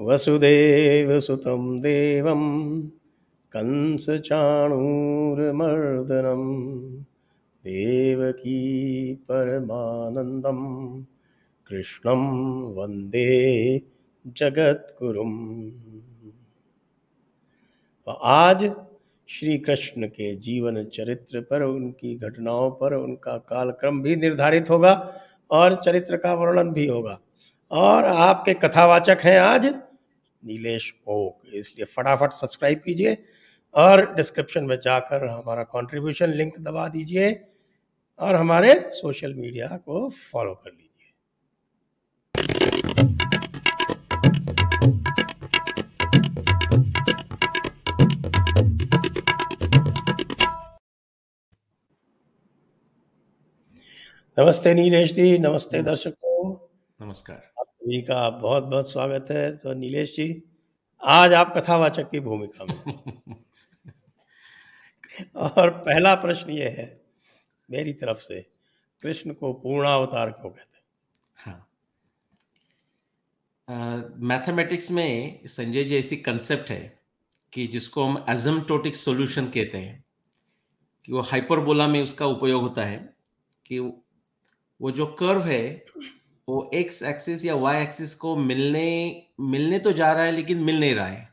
वसुदेवसुतं देवं कंसचाणूरमर्दनं, देवकी परमानन्दं, कृष्णं वंदे जगद्गुरुम्। आज श्री कृष्ण के जीवन चरित्र पर, उनकी घटनाओं पर, उनका कालक्रम भी निर्धारित होगा और चरित्र का वर्णन भी होगा। और आपके कथावाचक हैं आज नीलेश ओक। इसलिए फटाफट सब्सक्राइब कीजिए और डिस्क्रिप्शन में जाकर हमारा कंट्रीब्यूशन लिंक दबा दीजिए और हमारे सोशल मीडिया को फॉलो कर लीजिए। नमस्ते नीलेश जी नमस्ते। दर्शकों। नमस्कार। सभी का बहुत बहुत स्वागत है। तो नीलेश जी आज आप कथावाचक की भूमिका में और पहला प्रश्न ये है मेरी तरफ़ से कृष्ण को पूर्णावतार क्यों कहते हैं? हाँ। मैथमेटिक्स में संजय जी ऐसी कंसेप्ट है कि जिसको हम एजमटोटिक सॉल्यूशन कहते हैं कि वो हाइपरबोला में उसका उपयोग होता है कि वो जो कर्व है वो एक्स एक्सिस या वाई एक्सिस को मिलने मिलने तो जा रहा है लेकिन मिल नहीं रहा है।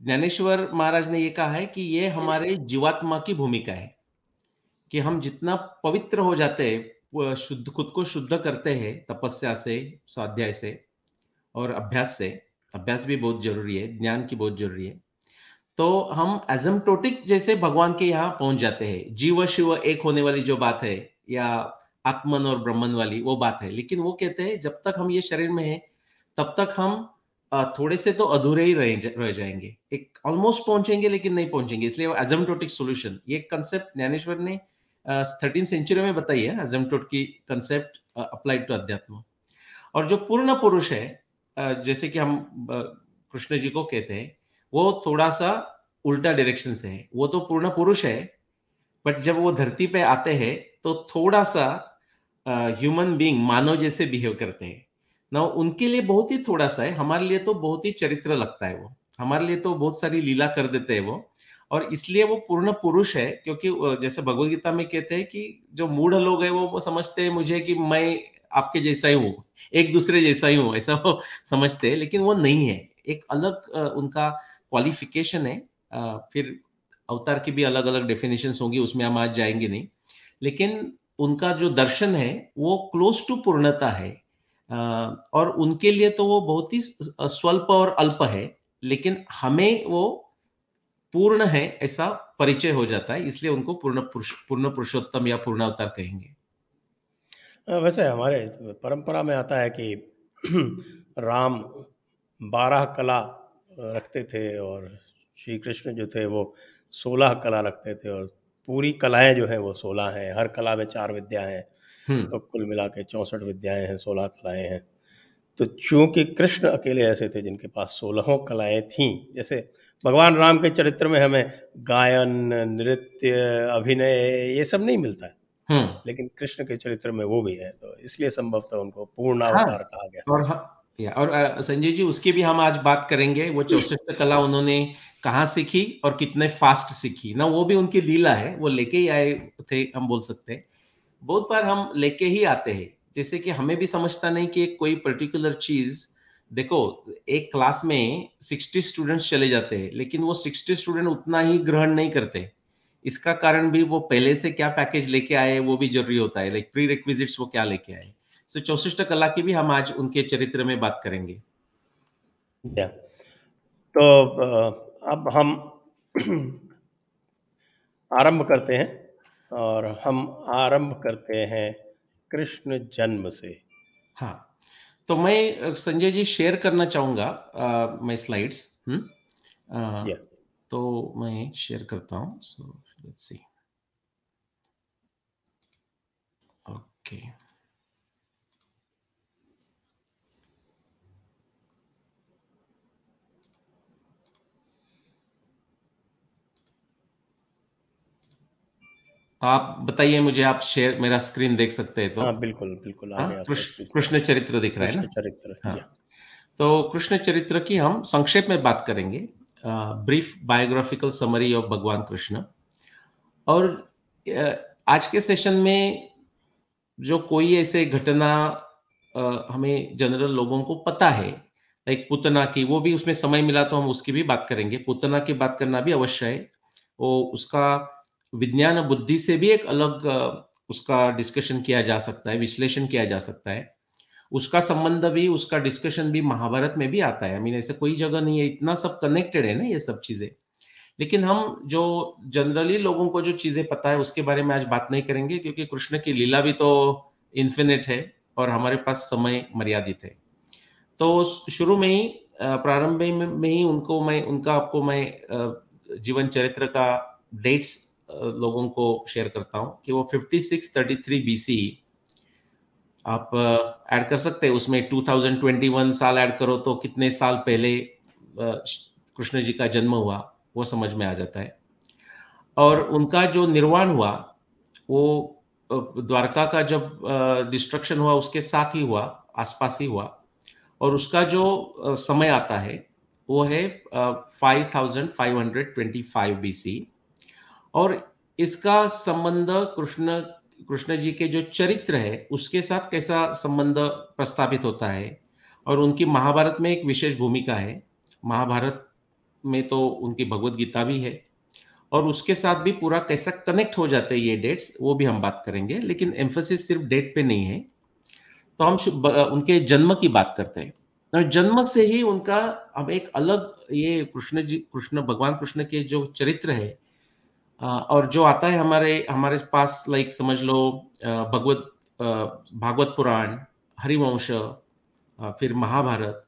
ज्ञानेश्वर महाराज ने ये कहा है कि ये हमारे जीवात्मा की भूमिका है कि हम जितना पवित्र हो जाते हैं शुद्ध खुद को शुद्ध करते हैं तपस्या से स्वाध्याय से और अभ्यास से अभ्यास भी बहुत ज़रूरी है ज्ञान की बहुत ज़रूरी है तो हम एजमटोटिक जैसे भगवान के यहाँ पहुँच जाते हैं। जीव शिव एक होने वाली जो बात है या आत्मन और ब्रह्मन वाली, वो बात है। लेकिन वो कहते हैं, जब तक हम ये शरीर में हैं, तब तक हम थोड़े से तो अधूरे ही रह जाएँगे। एक ऑलमोस्ट पहुँचेंगे, लेकिन नहीं पहुँचेंगे। इसलिए एजमटोटिक सोल्यूशन ये कंसेप्ट ज्ञानेश्वर ने थर्टीन सेंचुरी में बताई है एजमटोट की कंसेप्ट अप्लाइड टू अध्यात्म। और जो पूर्ण पुरुष है जैसे कि हम कृष्ण जी को कहते हैं, वो थोड़ा सा उल्टा डायरेक्शन से है। वो तो पूर्ण पुरुष है बट जब वो धरती पे आते हैं तो थोड़ा सा ह्यूमन बीइंग मानव जैसे बिहेव करते हैं। ना उनके लिए बहुत ही थोड़ा सा है, हमारे लिए तो बहुत ही चरित्र लगता है वो। हमारे लिए तो बहुत सारी लीला कर देते हैं वो। और इसलिए वो पूर्ण पुरुष है, क्योंकि जैसे भगवत गीता में कहते हैं कि जो मूढ़ लोग है वो समझते हैं मुझे कि मैं आपके जैसा ही हूँ, एक दूसरे जैसा ही हूँ, ऐसा वो समझते हैं, लेकिन वो नहीं है। एक अलग उनका क्वालिफिकेशन है। फिर अवतार की भी अलग अलग डेफिनेशन होंगी, उसमें हम आज जाएँगे नहीं। लेकिन उनका जो दर्शन है, वो क्लोज टू पूर्णता है। और उनके लिए तो वो बहुत ही स्वल्प और अल्प है, लेकिन हमें वो पूर्ण है ऐसा परिचय हो जाता है, इसलिए उनको पूर्ण पुरुष, पूर्ण पुरुषोत्तम या पूर्ण अवतार कहेंगे वैसे हमारे परंपरा में आता है कि राम बारह कला रखते थे और श्री कृष्ण जो थे वो सोलह कला रखते थे और पूरी कलाएँ जो है वो सोलह हैं हर कला में चार विद्याएँ हैं हम्म। तो कुल मिला के चौंसठ विद्याएँ हैं सोलह कलाएँ हैं तो चूँकि कृष्ण अकेले ऐसे थे जिनके पास सोलहों कलाएँ थीं जैसे भगवान राम के चरित्र में हमें गायन नृत्य अभिनय ये सब नहीं मिलता है हम्म। लेकिन कृष्ण के चरित्र में वो भी है तो इसलिए संभवतः उनको पूर्ण। अवतार हाँ, कहा गया और या और संजय जी उसकी भी हम आज बात करेंगे वो चौसठ कला उन्होंने कहाँ सीखी और कितने फास्ट सीखी। ना वो भी उनकी लीला है वो लेके ही आए थे हम बोल सकते हैं। बहुत बार हम लेके ही आते हैं जैसे कि हमें भी समझता नहीं कि कोई पर्टिकुलर चीज़ देखो एक क्लास में सिक्सटी स्टूडेंट्स चले जाते हैं लेकिन वो सिक्सटी स्टूडेंट उतना ही ग्रहण नहीं करते। इसका कारण भी वो पहले से क्या पैकेज लेके आए वो भी ज़रूरी होता है लाइक प्री रिक्विजिट्स वो क्या लेके आए। सो चौसठ कला की भी हम आज उनके चरित्र में बात करेंगे। या तो अब हम आरंभ करते हैं और हम आरंभ करते हैं कृष्ण जन्म से। हाँ। तो मैं संजय जी शेयर करना चाहूँगा मैं स्लाइड्स हम्म तो मैं शेयर करता हूँ। सो लेट्स सी ओके आप बताइए मुझे आप शेयर मेरा स्क्रीन देख सकते हैं तो। हाँ बिल्कुल बिल्कुल हाँ, कृष्ण चरित्र दिख रहा है ना? चरित्र हाँ। तो कृष्ण चरित्र की हम संक्षेप में बात करेंगे। ब्रीफ बायोग्राफिकल समरी ऑफ़ भगवान कृष्ण। और आज के सेशन में जो कोई ऐसे घटना हमें जनरल लोगों को पता है लाइक पुतना की वो भी उसमें समय मिला तो हम उसकी भी बात करेंगे। पुतना की बात करना भी अवश्य है। वो उसका विज्ञान बुद्धि से भी एक अलग उसका डिस्कशन किया जा सकता है, विश्लेषण किया जा सकता है। उसका संबंध भी, उसका डिस्कशन भी महाभारत में भी आता है। मीन ऐसे कोई जगह नहीं है, इतना सब कनेक्टेड है ना ये सब चीज़ें। लेकिन हम जो जनरली लोगों को जो चीज़ें पता है, उसके बारे में आज बात नहीं करेंगे, क्योंकि कृष्ण की लीला भी तो इन्फिनिट है और हमारे पास समय मर्यादित है। तो शुरू में ही प्रारंभ में ही उनको मैं, उनका आपको मैं जीवन चरित्र का डेट्स लोगों को शेयर करता हूँ कि वो 5633 बीसी आप ऐड कर सकते हैं। उसमें 2021 साल ऐड करो तो कितने साल पहले कृष्ण जी का जन्म हुआ, वो समझ में आ जाता है। और उनका जो निर्वाण हुआ, वो द्वारका का जब डिस्ट्रक्शन हुआ, उसके साथ ही हुआ, आसपास ही हुआ, और उसका जो समय आता है, वो है five thousand five hundred twenty five B और इसका संबंध कृष्ण कृष्ण जी के जो चरित्र है, उसके साथ कैसा संबंध प्रस्तापित होता है? और उनकी महाभारत में एक विशेष भूमिका है। महाभारत में तो उनकी भगवत गीता भी है। और उसके साथ भी पूरा कैसा कनेक्ट हो जाते हैं ये डेट्स वो भी हम बात करेंगे, लेकिन एम्फोसिस सिर्फ़ डेट पे नहीं है। तो हम उनके जन्म की बात करते हैं। और जन्म से ही उनका अब एक अलग ये कृष्ण जी, कृष्ण, भगवान कृष्ण के जो चरित्र है और जो आता है हमारे हमारे पास लाइक समझ लो भगवत भागवत पुराण, हरिवंश फिर महाभारत,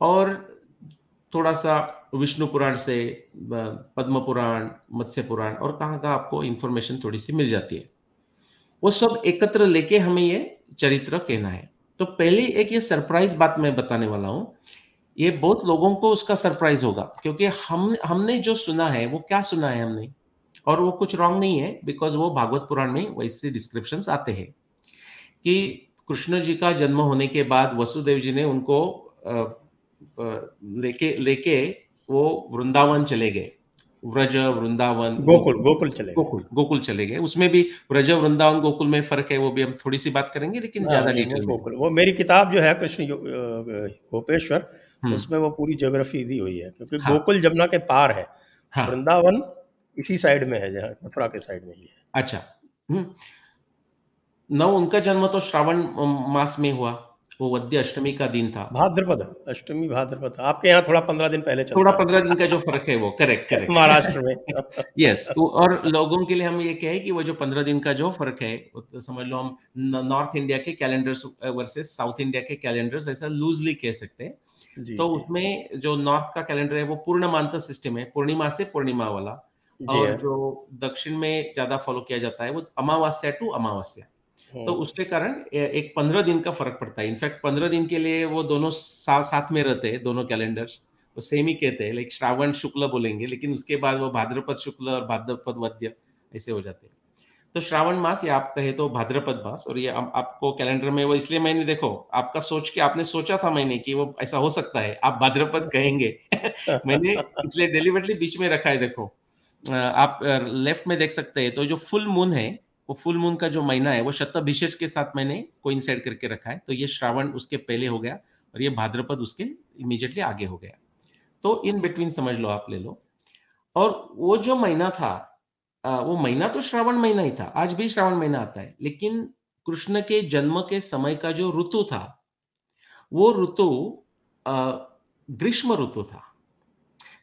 और थोड़ा सा विष्णु पुराण से पद्म पुराण, मत्स्य पुराण, और कहाँ कहाँ आपको इंफॉर्मेशन थोड़ी सी मिल जाती है। वो सब एकत्र लेके हमें ये चरित्र कहना है। तो पहले एक ये सरप्राइज़ बात मैं बताने वाला हूँ। ये बहुत लोगों को उसका सरप्राइज़ होगा, क्योंकि हम, हमने जो सुना है, वो क्या सुना है हमने? और वो कुछ रॉन्ग नहीं है बिकॉज़ वो भागवत पुराण में वैसे डिस्क्रिप्शन आते हैं। कि कृष्ण जी का जन्म होने के बाद वसुदेव जी ने उनको लेके लेके वो वृंदावन चले गए। व्रज वृंदावन गोकुल गोकुल चले गोकुल गोकुल चले गए। उसमें भी व्रज वृंदावन गोकुल में फ़र्क है वो भी हम थोड़ी सी बात करेंगे लेकिन हाँ, ज़्यादा डिटेल गोकुल वो मेरी किताब जो है कृष्ण गोपेश्वर हम्म। उसमें वो पूरी ज्योग्राफी दी हुई है क्योंकि हाँ, गोकुल जमुना के पार है। हाँ, वृंदावन इसी साइड में है जहाँ मथुरा के साइड में ही है। अच्छा हम्म। न उनका जन्म तो श्रावण मास में हुआ वो वद्य अष्टमी का दिन था। भाद्रपद अष्टमी भाद्रपद आपके यहाँ थोड़ा पंद्रह दिन पहले थोड़ा पंद्रह दिन का जो फ़र्क है वो करेक्ट करेक्ट महाराष्ट्र में। यस तो और लोगों के लिए हम ये कहे कि वो जो पंद्रह दिन का जो फ़र्क है तो समझ लो हम नॉर्थ इंडिया के कैलेंडर्स वर्सेस साउथ इंडिया के कैलेंडर्स ऐसा लूजली कह सकते हैं। तो उसमें जो नॉर्थ का कैलेंडर है वो पूर्णमांत सिस्टम है पूर्णिमा से पूर्णिमा वाला। और जो दक्षिण में ज़्यादा फॉलो किया जाता है वो अमावस्या टू अमावस्या। तो हाँ। उसके कारण एक पंद्रह दिन का फ़र्क पड़ता है। इनफैक्ट पंद्रह दिन के लिए वो दोनों साथ साथ में रहते हैं दोनों कैलेंडर्स वो सेम ही कहते हैं लाइक श्रावण शुक्ल बोलेंगे लेकिन उसके बाद वो भाद्रपद शुक्ल और भाद्रपद वद्य ऐसे हो जाते हैं। तो श्रावण मास या आप कहे तो भाद्रपद मास और ये आपको कैलेंडर में वो इसलिए मैंने देखो आपका सोच के आपने सोचा था मैंने कि वो ऐसा हो सकता है आप भाद्रपद कहेंगे। मैंने इसलिए डिलीवरली बीच में रखा है देखो। आप लेफ़्ट में देख सकते हैं तो जो फुल मून है, वो फुल मून का जो महीना है, वो शताभिषेक के साथ मैंने कोइंसाइड करके रखा है तो ये श्रावण उसके पहले हो गया और ये भाद्रपद उसके इमीजिएटली आगे हो गया। तो इन बिटवीन समझ लो आप, ले लो। और वो जो महीना था वो महीना तो श्रावण महीना ही था, आज भी श्रावण महीना आता है, लेकिन कृष्ण के जन्म के समय का जो ऋतु था, वो ऋतु ग्रीष्म ऋतु था।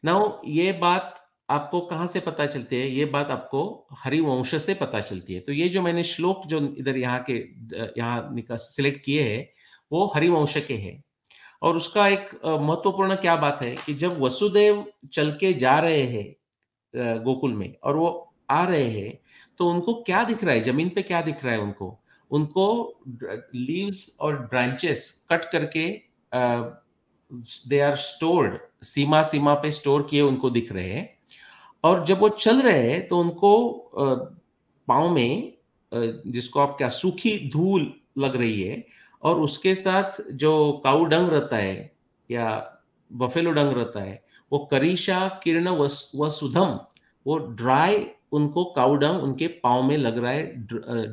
ना ये बात आपको कहाँ से पता चलती है? ये बात आपको हरिवंश से पता चलती है। तो ये जो मैंने श्लोक जो इधर यहाँ के, यहाँ सिलेक्ट किए हैं, वो हरिवंश के हैं। और उसका एक महत्वपूर्ण क्या बात है कि जब वसुदेव चल के जा रहे हैं गोकुल में और वो आ रहे हैं तो उनको क्या दिख रहा है? ज़मीन पे क्या दिख रहा है उनको? उनको लीव्स और ब्रांचेस कट करके दे आर स्टोर्ड सीमा सीमा पे स्टोर किए उनको दिख रहे हैं। और जब वो चल रहे हैं तो उनको पाँव में जिसको आप क्या, सूखी धूल लग रही है, और उसके साथ जो काउ डंग रहता है, या बफेलो डंग रहता है, वो करीशा किरण व सुधम वो ड्राई, उनको काउडंग उनके पाँव में लग रहा है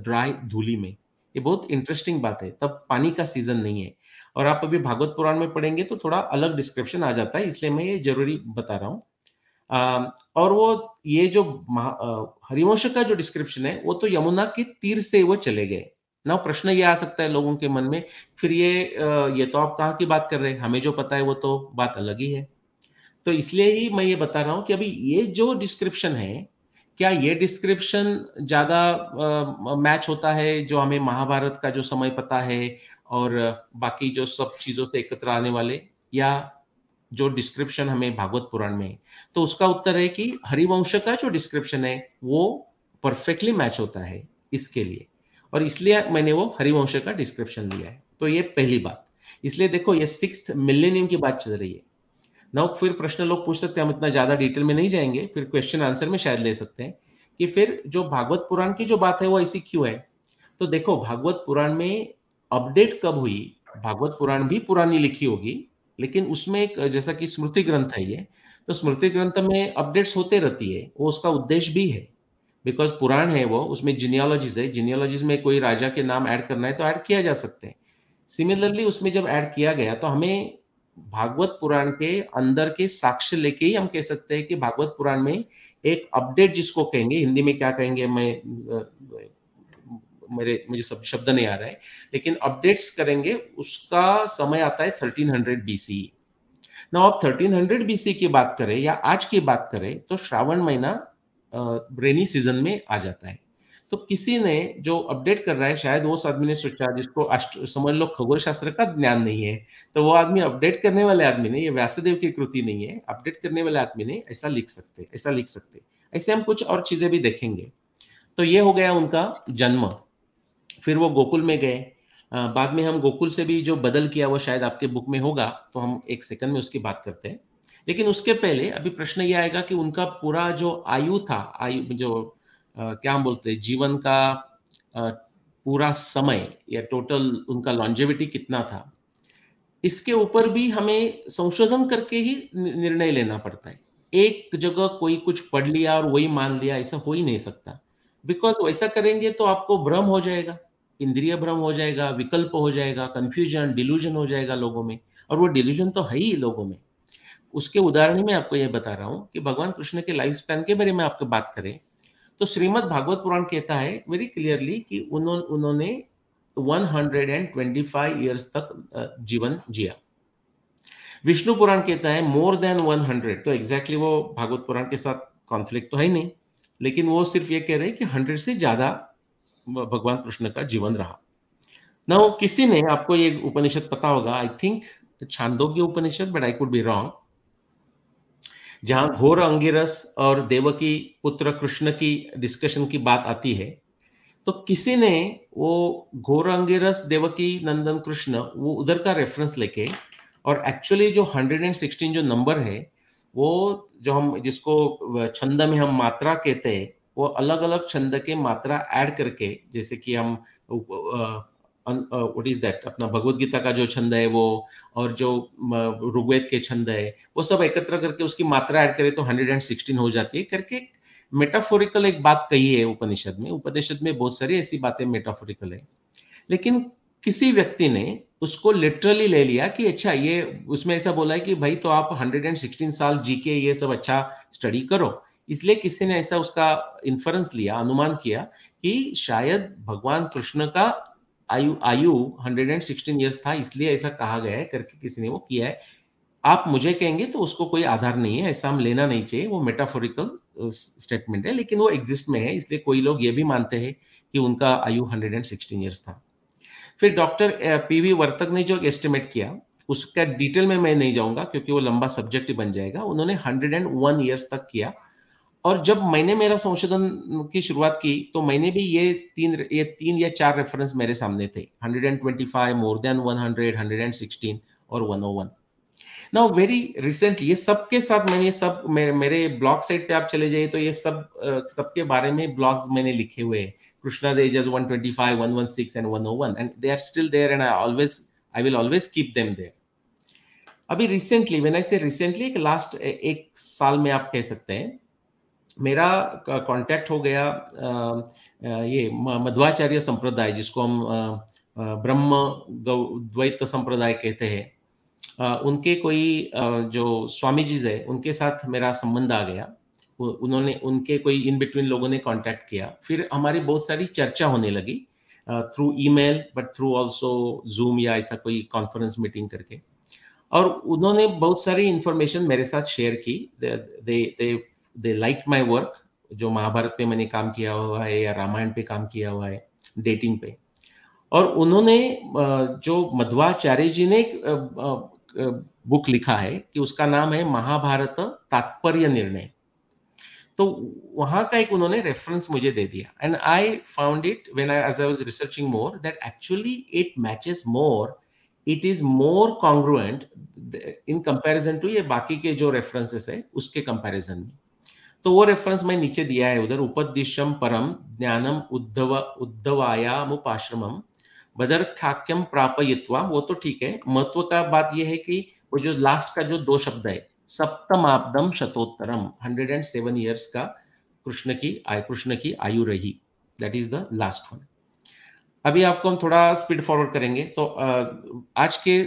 ड्राई धूली में। ये बहुत इंटरेस्टिंग बात है। तब पानी का सीज़न नहीं है। और आप अभी भागवत पुराण में पढ़ेंगे तो थोड़ा अलग डिस्क्रिप्शन आ जाता है, इसलिए मैं ये ज़रूरी बता रहा हूँ। और वो ये जो हरिवंश का जो डिस्क्रिप्शन है, वो तो यमुना के तीर से वो चले गए। ना प्रश्न ये आ सकता है लोगों के मन में, फिर ये ये तो आप कहाँ की बात कर रहे हैं? हमें जो पता है वो तो बात अलग ही है। तो इसलिए ही मैं ये बता रहा हूँ कि अभी ये जो डिस्क्रिप्शन है, क्या ये डिस्क्रिप्शन ज़्यादा मैच होता है जो हमें महाभारत का जो समय पता है और बाकी जो सब चीज़ों से एकत्र आने वाले? या जो डिस्क्रिप्शन हमें भागवत पुराण में तो उसका उत्तर है कि हरिवंश का जो डिस्क्रिप्शन है, वो परफेक्टली मैच होता है इसके लिए। और इसलिए मैंने वो हरिवंश का डिस्क्रिप्शन लिया है। तो ये पहली बात। इसलिए देखो, ये सिक्स मिलेनियम की बात चल रही है। ना फिर प्रश्न लोग पूछ सकते हैं, हम इतना ज़्यादा डिटेल में नहीं जाएँगे, फिर क्वेश्चन आंसर में शायद ले सकते हैं कि फिर जो भागवत पुराण की जो बात है, वो ऐसी क्यों है? तो देखो, भागवत पुराण में अपडेट कब हुई? भागवत पुराण भी पुरानी लिखी होगी लेकिन उसमें एक, जैसा कि स्मृति ग्रंथ है ये तो स्मृति ग्रंथ में अपडेट्स होते रहती है, वो उसका उद्देश्य भी है। बिकॉज़ पुराण है वो, उसमें जिनियोलॉजीज है जिनियोलॉजीज में कोई राजा के नाम ऐड करना है तो ऐड किया जा सकते हैं। सिमिलरली उसमें जब ऐड किया गया तो हमें भागवत पुराण के अंदर के साक्ष्य लेके ही हम कह सकते हैं कि भागवत पुराण में एक अपडेट जिसको कहेंगे, हिंदी में क्या कहेंगे, मैं मेरे, मुझे सब शब्द नहीं आ रहा है। लेकिन अपडेट्स करेंगे, उसका समय आता है 1300 बीसी ना आप 1300 बीसी की बात करें या आज की बात करें तो श्रावण महीना रेनी सीज़न में आ जाता है। तो किसी ने जो अपडेट कर रहा है, शायद वो आदमी ने सोचा जिसको समझ लो खगोल शास्त्र का ज्ञान नहीं है तो वो आदमी अपडेट करने वाले आदमी ने ये व्यासदेव की कृति नहीं है अपडेट करने वाले आदमी ने ऐसा लिख सकते, ऐसा लिख सकते। ऐसे हम कुछ और चीज़ें भी देखेंगे। तो ये हो गया उनका जन्म। फिर वो गोकुल में गए। बाद में हम गोकुल से भी जो बदल किया वो शायद आपके बुक में होगा तो हम एक सेकंड में उसकी बात करते हैं। लेकिन उसके पहले अभी प्रश्न ये आएगा कि उनका पूरा जो आयु था आयु जो आ, क्या हम बोलते हैं जीवन का आ, पूरा समय या टोटल उनका लॉन्जेविटी कितना था इसके ऊपर भी हमें संशोधन करके ही निर्णय लेना पड़ता है। एक जगह कोई कुछ पढ़ लिया और वही मान लिया ऐसा हो ही नहीं सकता। बिकॉज़ वैसा करेंगे तो आपको भ्रम हो जाएगा। इंद्रिय भ्रम हो जाएगा, विकल्प हो जाएगा कंफ्यूजन डिल्यूजन हो जाएगा लोगों में, और वो डिल्यूजन तो है ही लोगों में। उसके उदाहरण में आपको यह बता रहा हूँ कि भगवान कृष्ण के लाइफ स्पैन के बारे में आपको बात करें तो श्रीमद भागवत पुराण कहता है वेरी क्लियरली कि उन्होंने उन्होंने 125 इयर्स तक जीवन जिया। विष्णु पुराण कहता है मोर देन 100 तो एग्जैक्टली exactly वो भागवत पुराण के साथ कॉन्फ्लिक्ट तो है नहीं, लेकिन वो सिर्फ़ ये कह रहे हैं कि हंड्रेड से ज़्यादा भगवान कृष्ण का जीवन रहा। ना किसी ने, आपको ये उपनिषद पता होगा I think Chandogya Upanishad but I could be wrong जहाँ घोर अंगिरस और देवकी पुत्र कृष्ण की डिस्कशन की बात आती है तो किसी ने वो घोर अंगिरस देवकी नंदन कृष्ण, वो उधर का रेफरेंस लेके, और एक्चुअली जो 116 जो नंबर है, वो जो हम, जिसको, छंद में हम मात्रा कहते हैं वो अलग अलग छंद के मात्रा ऐड करके, जैसे कि हम व्हाट इज़ दैट अपना भगवत गीता का जो छंद है वो, और जो ऋग्वेद के छंद है, वो सब एकत्र करके उसकी मात्रा ऐड करें तो हंड्रेड एंड सिक्सटीन हो जाती है। करके मेटाफोरिकल एक बात कही है उपनिषद में उपनिषद में बहुत सारी ऐसी बातें मेटाफोरिकल है। लेकिन किसी व्यक्ति ने उसको लिटरली ले लिया कि अच्छा ये, उसमें ऐसा बोला है कि भाई तो आप 116 साल जी के ये सब अच्छा स्टडी करो। इसलिए किसी ने ऐसा उसका इन्फ्रेंस लिया, अनुमान किया कि शायद भगवान कृष्ण का आयु आयु 116 इयर्स था, इसलिए ऐसा कहा गया है, करके किसी ने वो किया है। आप मुझे कहेंगे तो उसको कोई आधार नहीं है, ऐसा हम लेना नहीं चाहिए, वो मेटाफोरिकल स्टेटमेंट है, लेकिन वो एग्जिस्ट में है, इसलिए कोई लोग ये भी मानते हैं कि उनका आयु 116 इयर्स था। फिर डॉक्टर पीवी वर्तक ने जो एस्टिमेट किया, उसका डिटेल में मैं नहीं जाऊँगा, क्योंकि वो लंबा सब्जेक्ट ही बन जाएगा, उन्होंने 101 इयर्स तक किया। और जब मैंने मेरा संशोधन की शुरुआत की तो मैंने भी ये तीन ये तीन या चार रेफरेंस मेरे सामने थे। 125 मोर देन 100 116 और 101 नाउ वेरी रिसेंटली ये सब के साथ मैंने सब मेरे, मेरे ब्लॉग साइट पे आप चले जाइए तो ये सब सबके बारे में ब्लॉग्स मैंने लिखे हुए हैं। Krishna's ages 125 116 and 101 and they are still there and i always i will always keep them there अभी recently when I say recently एक लास्ट एक साल में आप कह सकते हैं मेरा कांटेक्ट हो गया ये मध्वाचार्य संप्रदाय, जिसको हम ब्रह्म द्वैत संप्रदाय कहते हैं। उनके कोई जो स्वामी जी है, उनके साथ मेरा संबंध आ गया। उन्होंने, उनके कोई इन बिटवीन लोगों ने कांटेक्ट किया। फिर हमारी बहुत सारी चर्चा होने लगी through email but through also Zoom या ऐसा कोई कॉन्फ्रेंस मीटिंग करके। और उन्होंने बहुत सारी इंफॉर्मेशन मेरे साथ शेयर की। दे दे दे लाइक माई वर्क जो महाभारत पे मैंने काम किया हुआ है या रामायण पे काम किया हुआ है डेटिंग पे। और उन्होंने जो मध्वाचार्य जी ने एक बुक लिखा है कि उसका नाम है महाभारत तात्पर्य निर्णय। तो वहाँ का एक उन्होंने रेफरेंस मुझे दे दिया। And I found it when I as I was researching more that actually it matches more it is more congruent in comparison to ये बाकी के जो रेफरेंसेस है, उसके कंपैरिजन में। तो वो रेफरेंस मैं नीचे दिया है, उधर उपदिशम परम ज्ञानम उद्धव उद्धवायामुपाश्रमम बदर खाक्यम प्रापयित्वा वो तो ठीक है, महत्व का बात यह है कि वो जो लास्ट का जो दो शब्द है सप्तमाब्दम शतोत्तरम हंड्रेड एंड सेवन ईयर्स का कृष्ण की कृष्ण की आयु रही। That is the last one अभी आपको हम थोड़ा स्पीड फॉरवर्ड करेंगे तो आज के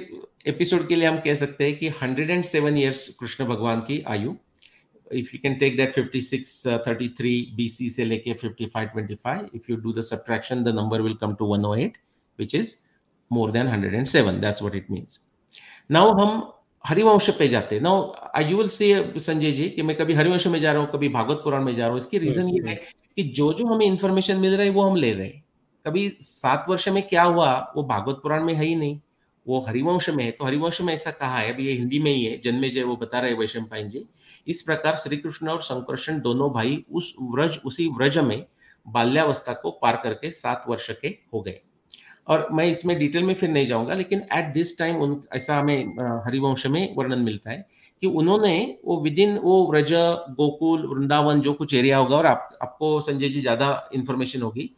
एपिसोड के लिए हम कह सकते हैं कि hundred and seven years Krishna भगवान की आयु if you can take that 56 uh, 33 bc से लेके 55 25 if you do the subtraction the number will come to 108 which is more than 107 that's what it means. Now हम हरिवंश पे जाते now I you will say Sanjay ji कि मैं कभी हरिवंश में जा रहा हूँ कभी भागवत पुराण में जा रहा हूँ। इसकी रीजन ये है कि जो जो हमें इंफॉर्मेशन मिल रहा है वो हम ले रहे हैं। कभी सात वर्ष में क्या हुआ वो भागवत पुराण में है ही नहीं। वो हरिवंश में है। तो हरिवंश में ऐसा कहा है अभी ये हिंदी में ही है जन्मे जय वो बता रहे वैशम पाइन जी इस प्रकार श्री कृष्ण और शंकरषण दोनों भाई उस व्रज उसी व्रज में बाल्यावस्था को पार करके सात वर्ष के हो गए। और मैं इसमें डिटेल में फिर नहीं जाऊँगा लेकिन एट दिस टाइम उन ऐसा हमें हरिवंश में वर्णन मिलता है कि उन्होंने वो विद इन वो व्रज गोकुल वृंदावन जो कुछ एरिया होगा और आप, आपको संजय जी ज़्यादा इंफॉर्मेशन होगी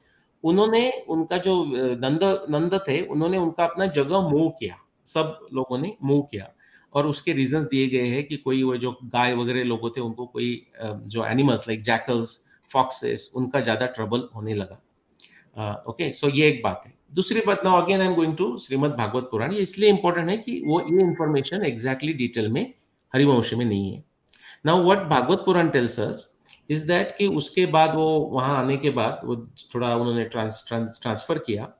उन्होंने उनका जो नंद नंद थे, उन्होंने उनका अपना जगह मूव किया, सब लोगों ने मूव किया। और उसके रीजंस दिए गए हैं कि कोई वो जो गाय वगैरह लोगों थे, उनको कोई जो एनिमल्स लाइक जैकल्स फॉक्सेस उनका ज़्यादा ट्रबल होने लगा। ओके सो ये एक बात है। दूसरी बात now again I am going to Shrimad Bhagavata Purana. ये इसलिए इंपॉर्टेंट है कि वो ये इंफॉर्मेशन एग्जैक्टली डिटेल में हरिवंश में नहीं है। Now what Bhagavata Purana tells us is that कि उसके बाद वो वहाँ आने के बाद वो थोड़ा उन्होंने ट्रांस, ट्रांस ट्रांसफ़र किया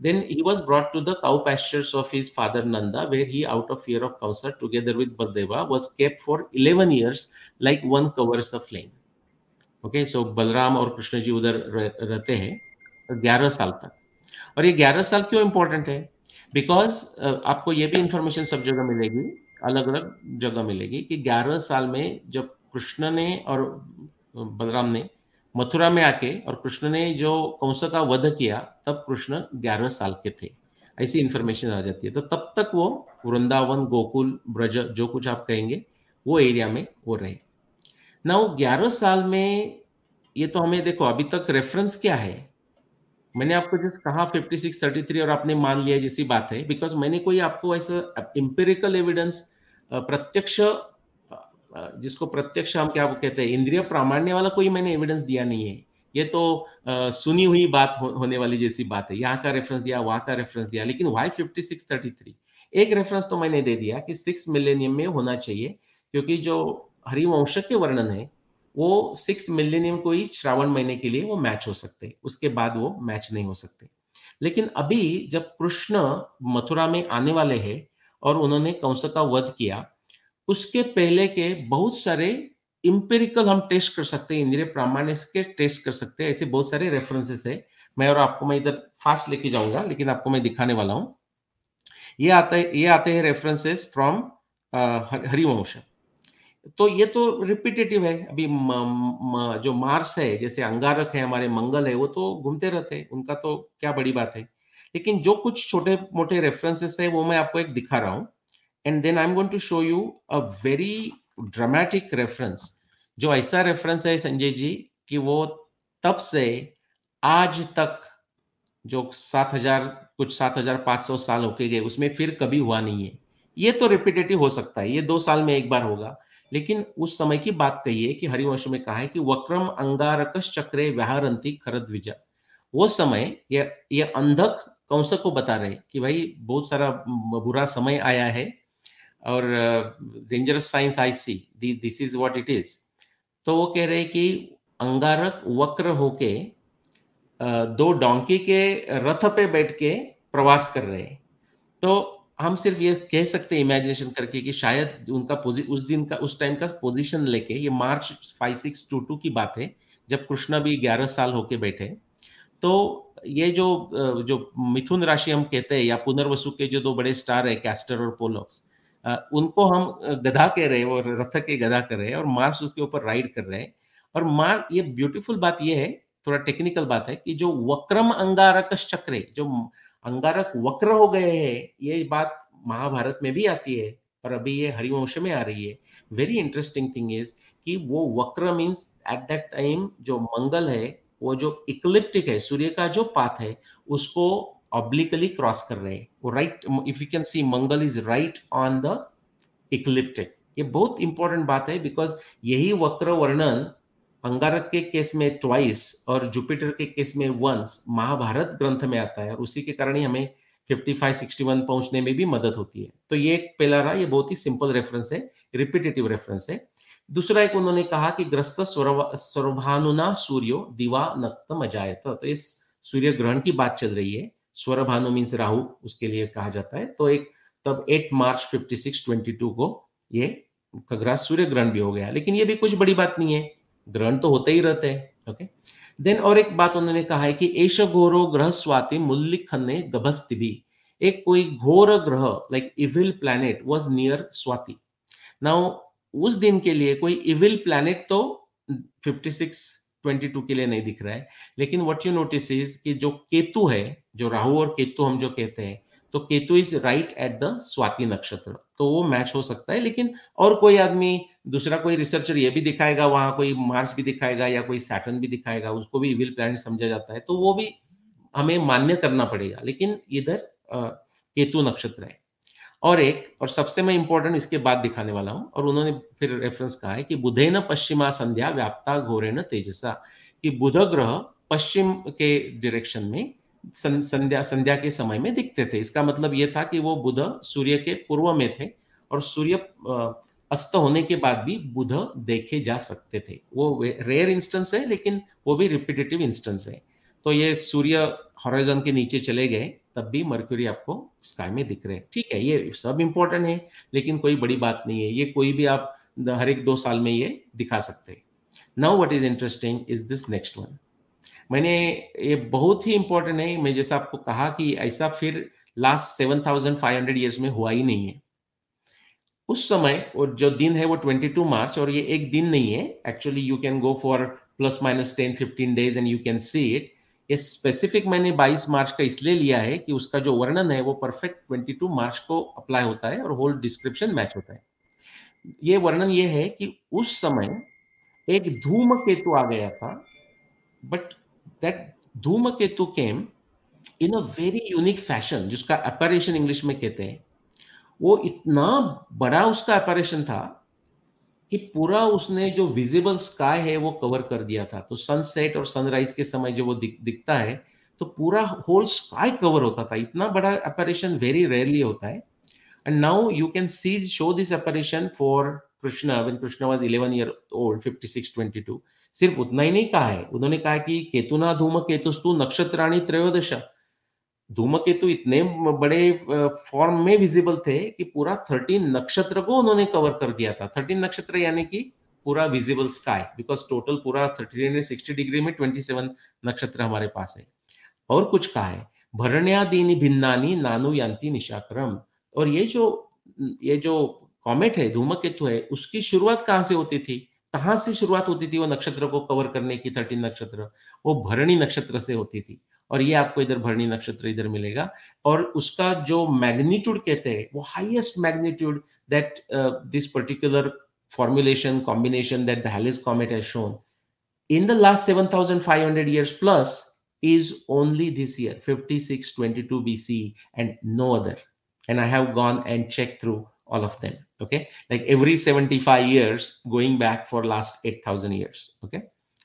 Then he was brought to the cow pastures of his father Nanda, where he, out of fear of Kausa, together with Baldeva, was kept for 11 years like one covers a flame. Okay, so Balram और कृष्ण जी उधर रहते हैं ग्यारह साल तक और ये ग्यारह साल क्यों इंपॉर्टेंट है बिकॉज़ uh, आपको ये भी इंफॉर्मेशन सब जगह मिलेगी अलग अलग जगह मिलेगी कि ग्यारह साल में जब कृष्ण ने और बलराम ने, मथुरा में आके और कृष्ण ने जो कंस का वध किया, तब कृष्ण ग्यारह साल के थे। ऐसी इंफॉर्मेशन आ जाती है। तो तब तक वो वृंदावन, गोकुल, ब्रज, जो कुछ आप कहेंगे, वो एरिया में वो रहे। ना वो ग्यारह साल में ये तो हमें देखो, अभी तक रेफरेंस क्या है? मैंने आपको जस्ट कहा 56 33 और आपने मान लिया जैसी बात है बिकॉज़ मैंने कोई आपको ऐसा इंपेरिकल एविडेंस प्रत्यक्ष जिसको प्रत्यक्ष हम क्या कहते हैं इंद्रिय प्रामाण्य वाला कोई मैंने एविडेंस दिया नहीं है। ये तो आ, सुनी हुई बात हो, होने वाली जैसी बात है। यहाँ का रेफरेंस दिया वहाँ का रेफरेंस दिया लेकिन why fifty six thirty three एक रेफरेंस तो मैंने दे दिया कि सिक्स मिलेनियम में होना चाहिए क्योंकि जो हरिवंश के वर्णन है वो सिक्स मिलेनियम को ही श्रावण महीने के लिए वो मैच हो सकते उसके बाद वो मैच नहीं हो सकते। लेकिन अभी जब कृष्ण मथुरा में आने वाले हैं और उन्होंने कंस का वध किया उसके पहले के बहुत सारे इंपेरिकल हम टेस्ट कर सकते हैं इंद्रिय प्रामाण्य के टेस्ट कर सकते हैं ऐसे बहुत सारे रेफरेंसेस है। मैं और आपको मैं इधर फास्ट लेके जाऊँगा लेकिन आपको मैं दिखाने वाला हूँ। ये आता है ये आते हैं रेफरेंसेस फ्रॉम हरिवंश। तो ये तो रिपीटेटिव है। अभी म, म, जो मार्स है जैसे अंगारक है हमारे मंगल है वो तो घूमते रहते हैं। उनका तो क्या बड़ी बात है। लेकिन जो कुछ छोटे मोटे रेफरेंसेस है वो मैं आपको एक दिखा रहा हूँ। And then I am going to show you a very dramatic reference जो ऐसा रेफरेंस है संजय जी, कि वो तब से आज तक जो सात हज़ार, कुछ सात हज़ार पाँच सौ साल होके गए, उसमें फिर कभी हुआ नहीं है। ये तो रिपीटेटिव हो सकता है, ये दो साल में एक बार होगा। लेकिन उस समय की बात कही है कि हरिवंश में कहा है कि वक्रम अंगारकश चक्रे व्याहरंती खरद विजय वो समय ये ये अंधक कंस को बता रहे कि भाई बहुत सारा बुरा समय आया है और dangerous science I see this is what it is तो वो कह रहे कि अंगारक वक्र होके दो डोंकी के रथ पे बैठ के प्रवास कर रहे हैं। तो हम सिर्फ़ ये कह सकते हैं इमेजिनेशन करके कि शायद उनका उस दिन का, उस टाइम का पोजीशन लेके, ये March five six two two की बात है, जब कृष्णा भी ग्यारह साल होके बैठे। तो ये जो जो मिथुन राशि हम कहते हैं या पुनर्वसु के जो दो बड़े स्टार है कैस्टर और पोलोक्स उनको हम गधा कह रहे हैं और रथ के गधा कर रहे हैं और मार्स उसके ऊपर राइड कर रहे हैं। और मार ये ब्यूटीफुल बात ये है, थोड़ा टेक्निकल बात है कि जो वक्रम अंगारक चक्र, जो अंगारक वक्र हो गए हैं, ये बात महाभारत में भी आती है और अभी ये हरिवंश में आ रही है। वेरी इंटरेस्टिंग थिंग इज़ कि वो वक्र मीन्स एट दैट टाइम जो मंगल है, वो जो इक्लिप्टिक है, सूर्य का जो पाथ है, उसको ऑब्लिकली क्रॉस कर रहे हैं। वो right if you can see Mangal is right on the ecliptic ये बहुत इंपॉर्टेंट बात है बिकॉज़ यही वक्र वर्णन अंगारक के केस में ट्वाइस और जुपिटर के केस में वंस महाभारत ग्रंथ में आता है और उसी के कारण ही हमें 55 61 पहुँचने में भी मदद होती है। तो ये एक पहला रहा, ये बहुत ही सिंपल रेफरेंस है रिपीटेटिव रेफरेंस है। दूसरा एक उन्होंने कहा कि ग्रस्त स्वरभानुना सूर्यो दिवा नक्तम अजायत। तो इस सूर्य ग्रहण की बात चल रही है। स्वरभानु मीन्स राहु, उसके लिए कहा जाता है। तो एक, तब 8 मार्च 56 22 को ये खगरास सूर्य ग्रहण भी हो गया। लेकिन ये भी कुछ बड़ी बात नहीं है। ग्रहण तो होते ही रहते हैं ओके देन और एक बात उन्होंने कहा है कि एश घोरो ग्रह स्वाति मुल्लिखन्ने गभस्ति भी एक कोई घोर ग्रह like evil planet was near Swati. Now उस दिन के लिए कोई इविल प्लैनेट तो 56 22 के लिए नहीं दिख रहा है। लेकिन व्हाट यू नोटिस इज़ कि जो केतु है, जो राहु और केतु हम जो कहते हैं तो Ketu is right at the Swati नक्षत्र। तो वो मैच हो सकता है, लेकिन और कोई आदमी, दूसरा कोई रिसर्चर ये भी दिखाएगा, वहाँ कोई मार्स भी दिखाएगा या कोई सैटर्न भी दिखाएगा, उसको भी इविल प्लैनेट समझा जाता है तो वो भी हमें मान्य करना पड़ेगा। लेकिन इधर केतु नक्षत्र है। और एक और सबसे मैं इंपॉर्टेंट इसके बाद दिखाने वाला हूँ और उन्होंने फिर रेफरेंस कहा है कि बुधे न पश्चिमा संध्या व्याप्ता घोरे न तेजसा कि बुध ग्रह पश्चिम के डायरेक्शन में सं, संध्या संध्या के समय में दिखते थे। इसका मतलब ये था कि वो बुध सूर्य के पूर्व में थे और सूर्य अस्त होने के बाद भी बुध देखे जा सकते थे। वो रेयर इंस्टेंस है लेकिन वो भी रिपीटेटिव इंस्टेंस है। तो ये सूर्य हॉरिजन के नीचे चले गए तब भी मर्क्यूरी आपको स्काई में दिख रहे हैं। ठीक है, ये सब इंपॉर्टेंट है, लेकिन कोई बड़ी बात नहीं है। ये कोई भी आप हर एक दो साल में ये दिखा सकते हैं। Now what is interesting is this next one मैंने ये बहुत ही इंपॉर्टेंट है। मैं जैसा आपको कहा कि ऐसा फिर last seven thousand five hundred years में हुआ ही नहीं है। उस समय और जो दिन है वो ट्वेंटी टू मार्च और ये एक दिन नहीं है। Actually you can go for plus minus ten fifteen days and you can see it ये स्पेसिफिक मैंने 22 मार्च का इसलिए लिया है कि उसका जो वर्णन है वो परफेक्ट 22 मार्च को अप्लाई होता है और होल डिस्क्रिप्शन मैच होता है। ये वर्णन ये है कि उस समय एक धूम केतु आ गया था बट दैट धूम Ketu came in a very unique fashion जिसका अपरेशन इंग्लिश में कहते हैं। वो इतना बड़ा उसका अपरेशन था कि पूरा उसने जो विजिबल स्काई है वो कवर कर दिया था। तो सनसेट और सनराइज के समय जो वो दिख, दिखता है तो पूरा होल स्काई कवर होता था। इतना बड़ा अपरेशन वेरी रेयरली होता है। And now you can see show this apparition for Krishna when Krishna was 11 year old 56 22 सिर्फ़ उतना ही नहीं कहा है। उन्होंने कहा कि केतुना धूम केतुस्तु नक्षत्राणी त्रयोदश। धूमकेतु इतने बड़े फॉर्म में विजिबल थे कि पूरा थर्टीन नक्षत्र को उन्होंने कवर कर दिया था। थर्टीन नक्षत्र यानी कि पूरा विजिबल स्काई बिकॉज़ टोटल पूरा थर्टी सिक्सटी डिग्री में ट्वेंटी सेवन नक्षत्र हमारे पास है। और कुछ कहा है, भरण्यादीनी भिन्नानी नानु यांति निशाक्रम। और ये जो ये जो कॉमेट है धूमकेतु है, उसकी शुरुआत कहाँ से होती थी? कहाँ से शुरुआत होती थी वो नक्षत्र को कवर करने की थर्टीन नक्षत्र? वो भरणी नक्षत्र से होती थी। और ये आपको इधर भरणी नक्षत्र इधर मिलेगा। और उसका जो मैग्नीट्यूड कहते हैं, वो highest magnitude that this particular formulation combination that the Halley's comet has shown in the last seven thousand five hundred years plus is only this year fifty six twenty two B C and no other and I have gone and check through all of them okay like every 75 years going back for last 8000 years okay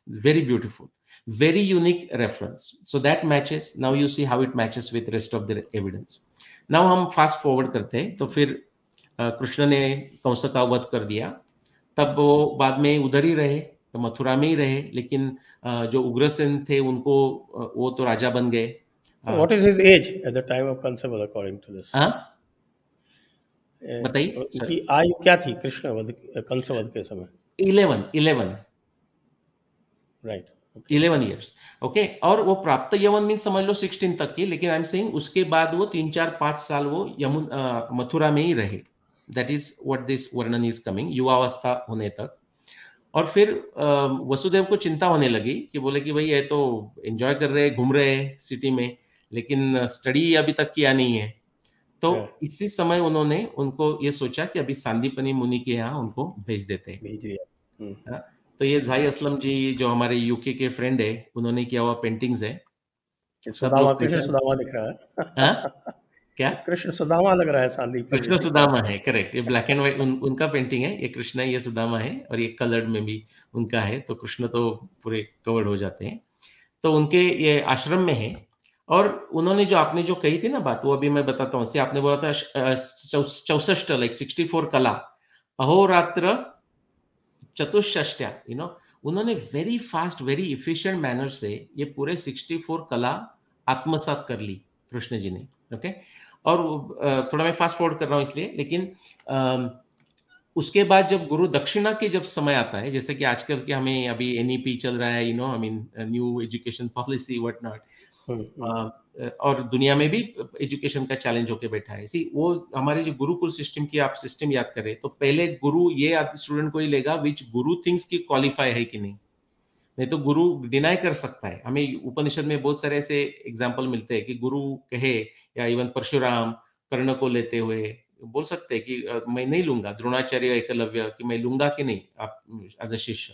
very beautiful very unique reference. So that matches. Now you see how it matches with rest of the evidence. Now हम fast forward करते हैं तो फिर कृष्ण ने कंस का वध कर दिया तब वो बाद में उधर ही रहे तो मथुरा में ही रहे लेकिन जो उग्रसेन थे उनको वो तो राजा बन गए What is his age at the time of Kansavada according to this? हाँ बताइए उनकी आयु क्या थी कृष्ण वध कंसवध के समय eleven eleven right eleven years okay और वो प्राप्त यवन मीन समझ लो सिक्सटीन तक की लेकिन आई एम सेइंग उसके बाद वो तीन चार पाँच साल वो यमुन मथुरा में ही रहे। दैट इज़ व्हाट दिस वर्णन इज़ कमिंग युवावस्था होने तक। और फिर वसुदेव को चिंता होने लगी कि बोले कि भाई ये तो एंजॉय कर रहे हैं घूम रहे हैं सिटी में लेकिन स्टडी अभी तक किया नहीं है। तो yeah. इसी समय उन्होंने उनको ये सोचा कि अभी सांदीपनी मुनि के यहाँ उनको भेज देते हैं। हाँ, तो ये जाई असलम जी जो हमारे यूके के फ्रेंड है उन्होंने किया हुआ पेंटिंग्स है। सुदामा कृष्ण सुदामा दिख रहा है। हाँ? क्या? कृष्ण सुदामा लग रहा है कृष्ण सुदामा है करेक्ट ये ब्लैक एंड व्हाइट उन, उनका पेंटिंग है ये कृष्ण है ये सुदामा है और ये कलर्ड में भी उनका है तो कृष्ण तो पूरे कवर्ड हो जाते हैं। तो उनके ये आश्रम में है और उन्होंने जो आपने जो कही थी ना बात वो अभी मैं बताता हूँ। आपने बोला था चौसठ लाइक सिक्सटी फोर कला अहोरात्र चतुष्टया यू नो उन्होंने very fast very efficient manner से ये पूरे सिक्सटी फोर कला आत्मसात कर ली कृष्ण जी ने ओके और थोड़ा मैं फास्ट फॉरवर्ड कर रहा हूँ इसलिए लेकिन उसके बाद जब गुरु दक्षिणा के जब समय आता है जैसे कि आजकल के हमें अभी एनईपी चल रहा है you know I mean new education policy what not और दुनिया में भी एजुकेशन का चैलेंज होके बैठा है। इसी वो हमारे जो गुरुकुल सिस्टम की आप सिस्टम याद करें तो पहले गुरु ये स्टूडेंट को ही लेगा विच गुरु थिंग्स की क्वालिफाई है कि नहीं। नहीं तो गुरु डिनाई कर सकता है। हमें उपनिषद में बहुत सारे ऐसे एग्ज़ाम्पल मिलते हैं कि गुरु कहे या इवन परशुराम कर्ण को लेते हुए बोल सकते हैं कि मैं नहीं लूँगा। द्रोणाचार्य एकलव्य कि मैं लूँगा कि नहीं? आप एज अ शिष्य।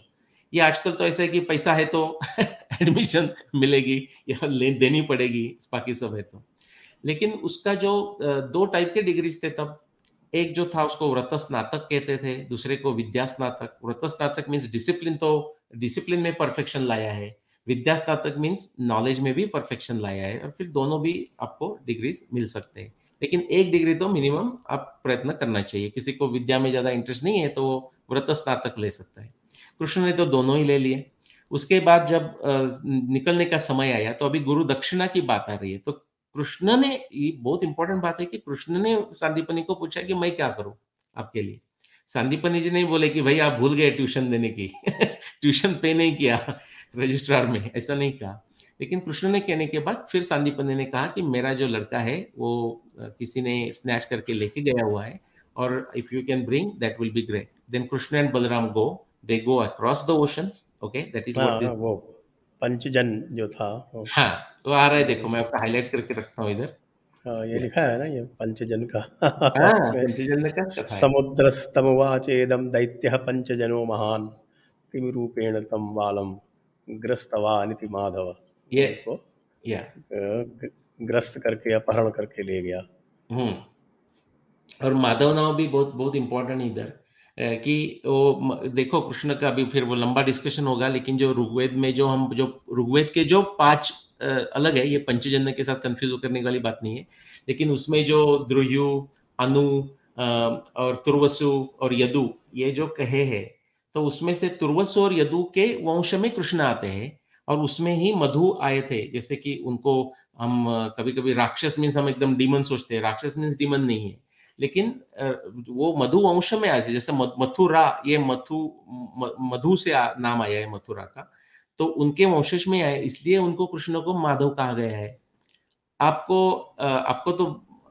ये आजकल तो ऐसा है कि पैसा है तो एडमिशन मिलेगी, या ले देनी पड़ेगी, बाकी सब है तो। लेकिन उसका जो दो टाइप के डिग्रीज थे तब। एक जो था उसको व्रत स्नातक कहते थे, दूसरे को विद्या स्नातक। व्रत स्नातक मीन्स डिसिप्लिन तो डिसिप्लिन में परफेक्शन लाया है। विद्या स्नातक मीन्स नॉलेज में भी परफेक्शन लाया है, और फिर दोनों भी आपको डिग्रीज मिल सकते हैं। लेकिन एक डिग्री तो मिनिमम आप प्रयत्न करना चाहिए। किसी को विद्या में ज़्यादा इंटरेस्ट नहीं है तो वो व्रत स्नातक ले सकता है। कृष्ण ने तो दोनों ही ले लिए। उसके बाद जब निकलने का समय आया तो अभी गुरु दक्षिणा की बात आ रही है। तो कृष्ण ने, ये बहुत इंपॉर्टेंट बात है कि कृष्ण ने सांदीपनी को पूछा कि मैं क्या करूँ आपके लिए? सांदीपनी जी नहीं बोले कि भाई आप भूल गए ट्यूशन देने की। ट्यूशन पे नहीं किया रजिस्ट्रार में, ऐसा नहीं कहा। लेकिन कृष्ण ने कहने के बाद फिर सांदीपनी ने कहा कि मेरा जो लड़का है, वो किसी ने स्नैच करके लेके गया हुआ है, और if you can bring that will be great then Krishna and Balram go they go across the oceans okay that is what वो पंचजन जो था हाँ वो आ रहा है देखो मैं आपका हाईलाइट करके रखता हूँ इधर। हाँ ये लिखा है ना ये पंचजन का। हाँ, समुद्र स्तमुवाचेदम दैत्य पंचजनो महान किम रूपेण तम बालम ग्रस्तवा निति माधव ये। को या ग्रस्त करके अपहरण करके ले गया। हम्म। और माधव नाम भी बहुत बहुत इंपॉर्टेंट इधर। कि वो देखो, कृष्ण का अभी फिर वो लंबा डिस्कशन होगा, लेकिन जो ऋग्वेद में जो हम, जो ऋग्वेद के जो पाँच अलग है, ये पंचजन्य के साथ कंफ्यूज करने वाली बात नहीं है। लेकिन उसमें जो द्रुयु, अनु और तुर्वसु और यदु, ये जो कहे हैं तो उसमें से तुर्वसु और यदु के वंश में कृष्ण आते हैं और उसमें ही मधु आए थे। जैसे कि उनको हम कभी कभी राक्षस मीन्स हम एकदम डीमन सोचते हैं। राक्षस मीन्स डीमन नहीं है। लेकिन वो मधु वंश में आए थे, जैसे मथुरा, ये मथु मधु से नाम आया है मथुरा का तो उनके वंशज में आए, इसलिए उनको कृष्ण को माधव कहा गया है। आपको आपको तो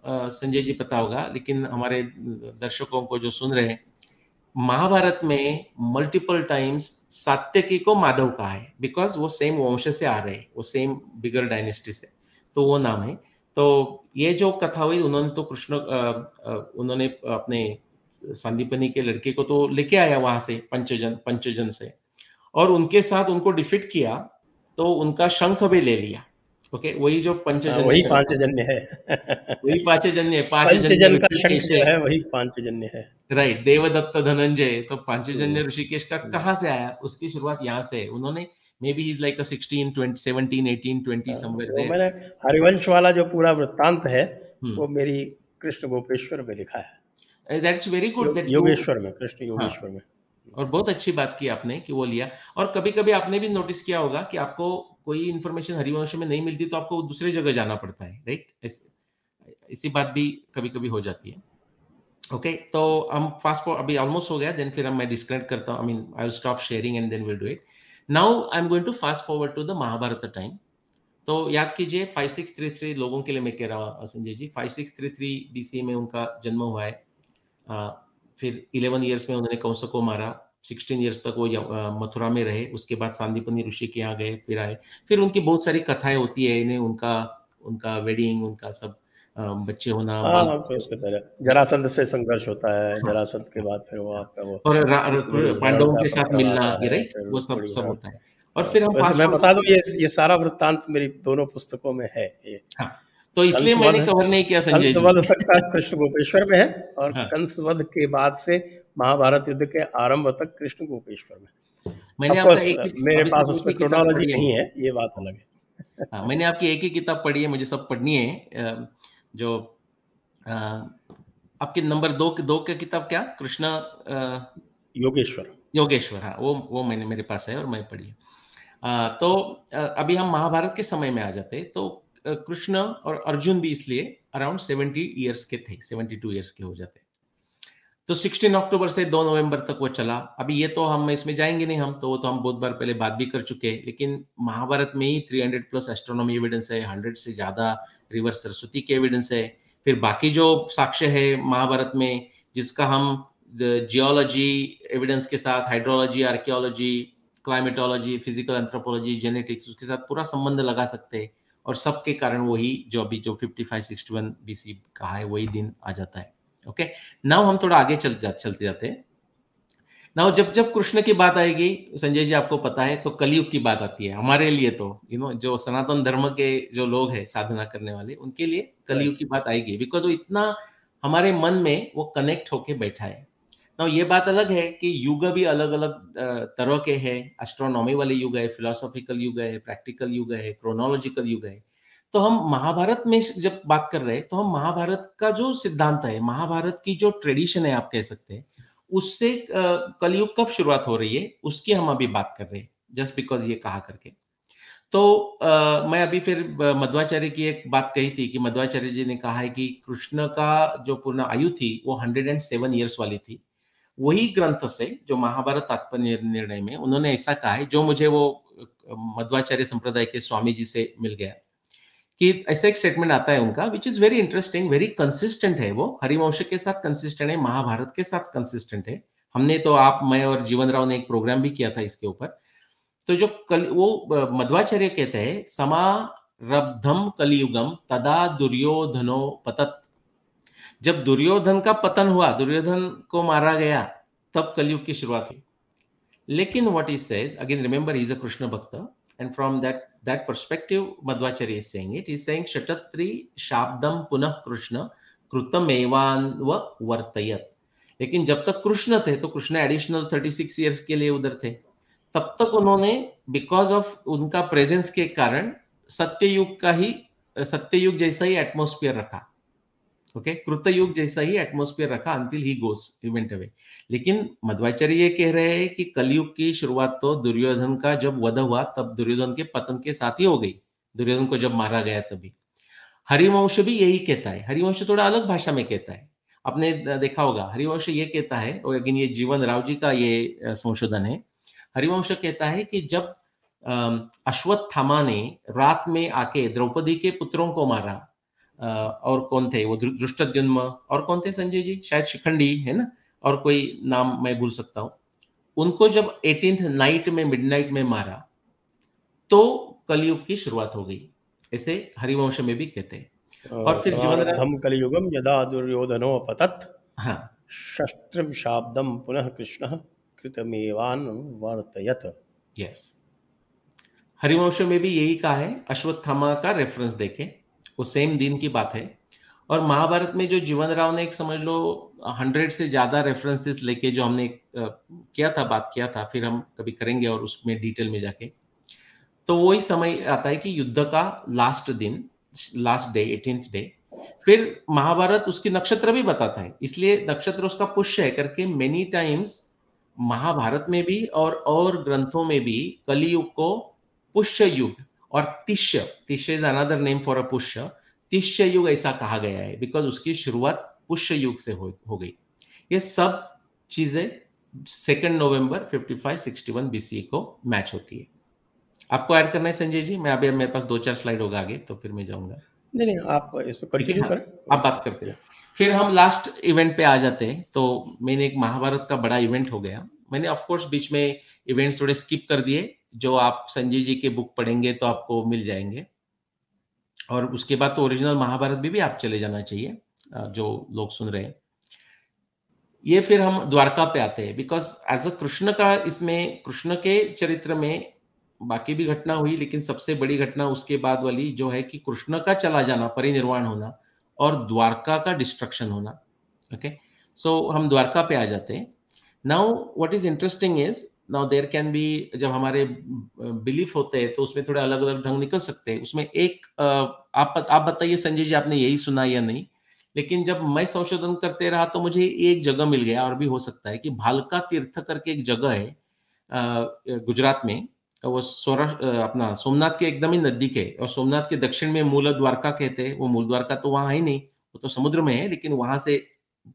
संजय जी पता होगा, लेकिन हमारे दर्शकों को जो सुन रहे हैं, महाभारत में मल्टीपल टाइम्स सात्यकी को माधव कहा है बिकॉज़ वो सेम वंश से आ रहे हैं, वो सेम बिगर डायनेस्टी से तो वो नाम है। तो ये जो कथा हुई उन्होंने तो कृष्ण उन्होंने अपने संदीपनी के लड़के को तो लेके आया वहाँ से पंचजन पंचजन से। और उनके साथ उनको डिफिट किया तो उनका शंख भी ले लिया। ओके वही जो पंचजन पंचजन्य वही पांचजन्य है। वही पांचजन्य पांचजन्य पंचजन का शंख जो है। है वही पांचजन्य है। राइट देवदत्त धनंजय तो पांचजन्य हम्म, ऋषिकेश का कहाँ से आया? उसकी शुरुआत यहाँ से उन्होंने मे बी इज़ लाइक 16 20 17 18 20 हाँ, समवेयर वो देयर मैंने हरिवंश वाला जो पूरा वृत्तांत है हम्म। वो मेरी कृष्ण गोपेश्वर में लिखा है। That's very good that Yogeshwar में कृष्ण हाँ। योगेश्वर में। और बहुत अच्छी बात की आपने कि वो लिया। और कभी कभी आपने भी नोटिस किया होगा कि आपको कोई इन्फॉर्मेशन हरिवंश में नहीं मिलती तो आपको दूसरी जगह जाना पड़ता है राइट इसी बात भी कभी कभी हो जाती है। ओके okay, तो हम फास्ट अभी ऑलमोस्ट हो गया देन फिर हम मैं डिस्कनेक्ट करता हूँ। I mean I will stop sharing and then will do it now I am going to fast forward to the Mahabharata time तो याद कीजिए 5633 लोगों के लिए मैं कह रहा हूँ संजय जी 5633 बीसी में उनका जन्म हुआ है। आ, फिर 11 इयर्स में उन्होंने कंस को मारा 16 इयर्स तक वो मथुरा में रहे। उसके बाद सांदीपनि ऋषि के यहाँ गए फिर आए। फिर उनकी बहुत सारी कथाएँ होती है इन्हें उनका उनका वेडिंग उनका सब बच्चे होना हाँ बाल हाँ उसके पहले। जरासंध से संघर्ष होता है हाँ, जरासंध के बाद फिर वो आपका वो और पांडवों के साथ मिलना राइट वो सब सब होता है। और फिर हम मैं बता दूँ ये ये सारा वृत्तांत मेरी दोनों पुस्तकों में है ये। हाँ तो इसलिए मैंने कवर नहीं किया संजय कंसवध तक का कृष्ण गोपेश्वर में है और हाँ। कंसवध के बाद से महाभारत युद्ध के आरंभ तक कृष्ण गोपेश्वर में। मैंने आपका एक मेरे पास उसमें क्रोनोलॉजी नहीं है ये बात अलग है। मैंने आपकी एक ही किताब पढ़ी है मुझे सब पढ़नी है। जो आपके नंबर दो दो के किताब क्या? कृष्ण योगेश्वर। योगेश्वर हाँ वो वो मैंने मेरे पास है और मैं पढ़ी है। अ, तो आ, अभी हम महाभारत के समय में आ जाते हैं तो कृष्ण और अर्जुन भी इसलिए अराउंड सेवेंटी ईयर्स के थे सेवेंटी टू ईयर्स के हो जाते तो 16 अक्टूबर से 2 नवंबर तक वो चला। अभी ये तो हम इसमें जाएँगे नहीं हम तो वो तो हम बहुत बार पहले बात भी कर चुके हैं, लेकिन महाभारत में ही 300 प्लस एस्ट्रोनॉमी एविडेंस है 100 से ज़्यादा रिवर सरस्वती के एविडेंस है। फिर बाकी जो साक्ष्य है महाभारत में, जिसका हम जियोलॉजी एविडेंस के साथ hydrology archaeology climatology physical anthropology genetics उसके साथ पूरा संबंध लगा सकते हैं। और सबके कारण वही जो अभी जो 55 61 बीसी कहा है, वही दिन आ जाता है। ओके नाउ हम थोड़ा आगे चल जा, चलते जाते हैं। नाउ जब जब कृष्ण की बात आएगी संजय जी आपको पता है तो कलयुग की बात आती है हमारे लिए तो यू नो जो सनातन धर्म के जो लोग हैं साधना करने वाले उनके लिए कलयुग की बात आएगी बिकॉज़ वो इतना हमारे मन में वो कनेक्ट होके बैठा है। नाउ ये बात अलग है कि युग भी अलग अलग तरह के हैं एस्ट्रोनॉमी वाले युग है फिलोसॉफिकल युग है प्रैक्टिकल युग है क्रोनोलॉजिकल युग है। तो हम महाभारत में जब बात कर रहे हैं तो हम महाभारत का जो सिद्धांत है महाभारत की जो ट्रेडिशन है आप कह सकते हैं उससे कलयुग कब शुरुआत हो रही है उसकी हम अभी बात कर रहे हैं जस्ट बिकॉज़ ये कहा करके। तो आ, मैं अभी फिर मध्वाचार्य की एक बात कही थी कि मध्वाचार्य जी ने कहा है कि कृष्ण का जो पूर्ण आयु थी वो हंड्रेड एंड सेवन ईयर्स वाली थी। वही ग्रंथ से जो महाभारत तात्पर्य निर्णय में उन्होंने ऐसा कहा है जो मुझे वो मध्वाचार्य संप्रदाय के स्वामी जी से मिल गया। कि ऐसा एक स्टेटमेंट आता है उनका which is very interesting very consistent है वो। हरिवंश के साथ कंसिस्टेंट है, महाभारत के साथ कंसिस्टेंट है। हमने तो आप, मैं और जीवन राव ने एक प्रोग्राम भी किया था इसके ऊपर। तो जो कल, वो मध्वाचार्य कहते हैं समारब्धम कलियुगम तदा दुर्योधनो पतत। जब दुर्योधन का पतन हुआ, दुर्योधन को मारा गया, तब कलयुग की शुरुआत हुई। लेकिन what is says again remember is a Krishna bhakt and from that that perspective madhvacharya is saying it he's saying shatatri shabdam punah krishna Krutam Evanva Vartayat. लेकिन जब तक कृष्ण थे तो कृष्ण एडिशनल 36 इयर्स के लिए उधर थे तब तक उन्होंने बिकॉज़ ऑफ़ उनका प्रेजेंस के कारण सत्ययुग का ही सत्ययुग जैसा ही एटमोस्फियर रखा ओके? कृतयुग जैसा ही एटमोस्फियर रखा until he goes event away लेकिन मध्वाचार्य ये कह रहे हैं कि कलयुग की शुरुआत तो दुर्योधन का जब वध हुआ तब दुर्योधन के पतन के साथ ही हो गई दुर्योधन को जब मारा गया तभी हरिवंश भी यही कहता है हरिवंश थोड़ा अलग भाषा में कहता है आपने देखा होगा हरिवंश ये कहता है और लेकिन ये जीवन राव जी का ये संशोधन है हरिवंश कहता है कि जब अश्वत्थामा ने रात में आके द्रौपदी के पुत्रों को मारा और कौन थे? वो दृष्टद्युन्म और कौन थे संजय जी? शायद शिखंडी है ना? और कोई नाम मैं भूल सकता हूँ। उनको जब एटीन नाइट में मिडनाइट में मारा तो कलयुग की शुरुआत हो गई। ऐसे हरिवंश में भी कहते हैं। और फिर जीवन कलयुगम यदा दुर्योधनो हाँ। शस्त्रम शाब्दम पुनः कृष्ण कृतमेवान वर्तयत। यस हरिवंश में भी यही कहा है। अश्वत्थामा का रेफरेंस देखें। वो सेम दिन की बात है। और महाभारत में जो जीवन राव ने एक समझ लो हंड्रेड से ज़्यादा रेफरेंसेस लेके जो हमने किया था, बात किया था, फिर हम कभी करेंगे और उसमें डिटेल में जाके। तो वही समय आता है कि युद्ध का लास्ट दिन लास्ट डे एटीन डे फिर महाभारत उसकी नक्षत्र भी बताता है। इसलिए नक्षत्र उसका पुष्य है करके मेनी टाइम्स महाभारत में भी और और ग्रंथों में भी कलियुग को पुष्य युग और Tishya Tishya is another name for a Pushya. Tishya युग ऐसा कहा गया है बिकॉज़ उसकी शुरुआत पुष्य युग से हो, हो गई। ये सब चीज़ें सेकेंड नवंबर 55 61 बीसी को मैच होती है। आपको ऐड करना है संजय जी? मैं अभी मेरे पास दो चार स्लाइड होगा आगे तो फिर मैं जाऊँगा। नहीं नहीं आप इसको कंटिन्यू हाँ, करें। आप बात करते हैं। फिर हम लास्ट इवेंट पे आ जाते हैं तो मैंने एक महाभारत का बड़ा इवेंट हो गया। मैंने ऑफ़ कोर्स बीच में इवेंट्स थोड़े स्किप कर दिए जो आप संजय जी के बुक पढ़ेंगे तो आपको मिल जाएँगे। और उसके बाद तो ओरिजिनल महाभारत भी, भी आप चले जाना चाहिए जो लोग सुन रहे हैं। ये फिर हम द्वारका पे आते हैं बिकॉज़ एज अ कृष्ण का इसमें कृष्ण के चरित्र में बाकी भी घटना हुई लेकिन सबसे बड़ी घटना उसके बाद वाली जो है कि कृष्ण का चला जाना परिनिर्वाण होना और द्वारका का डिस्ट्रक्शन होना। Okay okay? सो so, हम द्वारका पे आ जाते हैं। Now what is interesting is now there can be जब हमारे बिलीफ होते हैं तो उसमें थोड़े अलग अलग ढंग निकल सकते हैं। उसमें एक आप आप बताइए संजय जी, आपने यही सुना या नहीं? लेकिन जब मैं संशोधन करते रहा तो मुझे एक जगह मिल गया, और भी हो सकता है कि भालका तीर्थ करके एक जगह है गुजरात में वो सोरा अपना सोमनाथ के एकदम ही नज़दीक है, और सोमनाथ के दक्षिण में मूल द्वारका कहते हैं, वो मूल द्वारका तो वहाँ है नहीं, वो तो समुद्र में है, लेकिन वहाँ से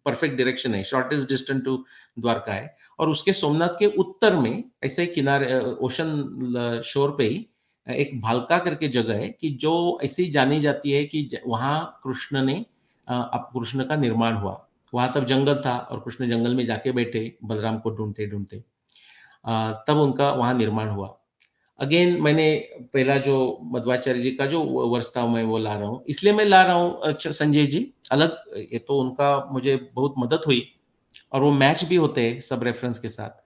परफेक्ट डायरेक्शन है शॉर्टेस्ट डिस्टेंस टू द्वारका है। और उसके सोमनाथ के उत्तर में, ऐसे किनारे ओशन शोर पे ही, एक भालका करके जगह है कि जो ऐसी जानी जाती है कि वहाँ कृष्ण ने अब कृष्ण का निर्माण हुआ। वहाँ तब जंगल था और कृष्ण जंगल में जाके बैठे, बलराम को ढूंढते ढूंढते। तब उनका वहाँ निर्माण हुआ। अगेन मैंने पहला जो मध्वाचार्य जी का जो वर्ष था मैं वो ला रहा हूँ। इसलिए मैं ला रहा हूँ संजय जी। अलग ये तो उनका मुझे बहुत मदद हुई और वो मैच भी होते हैं सब रेफरेंस के साथ।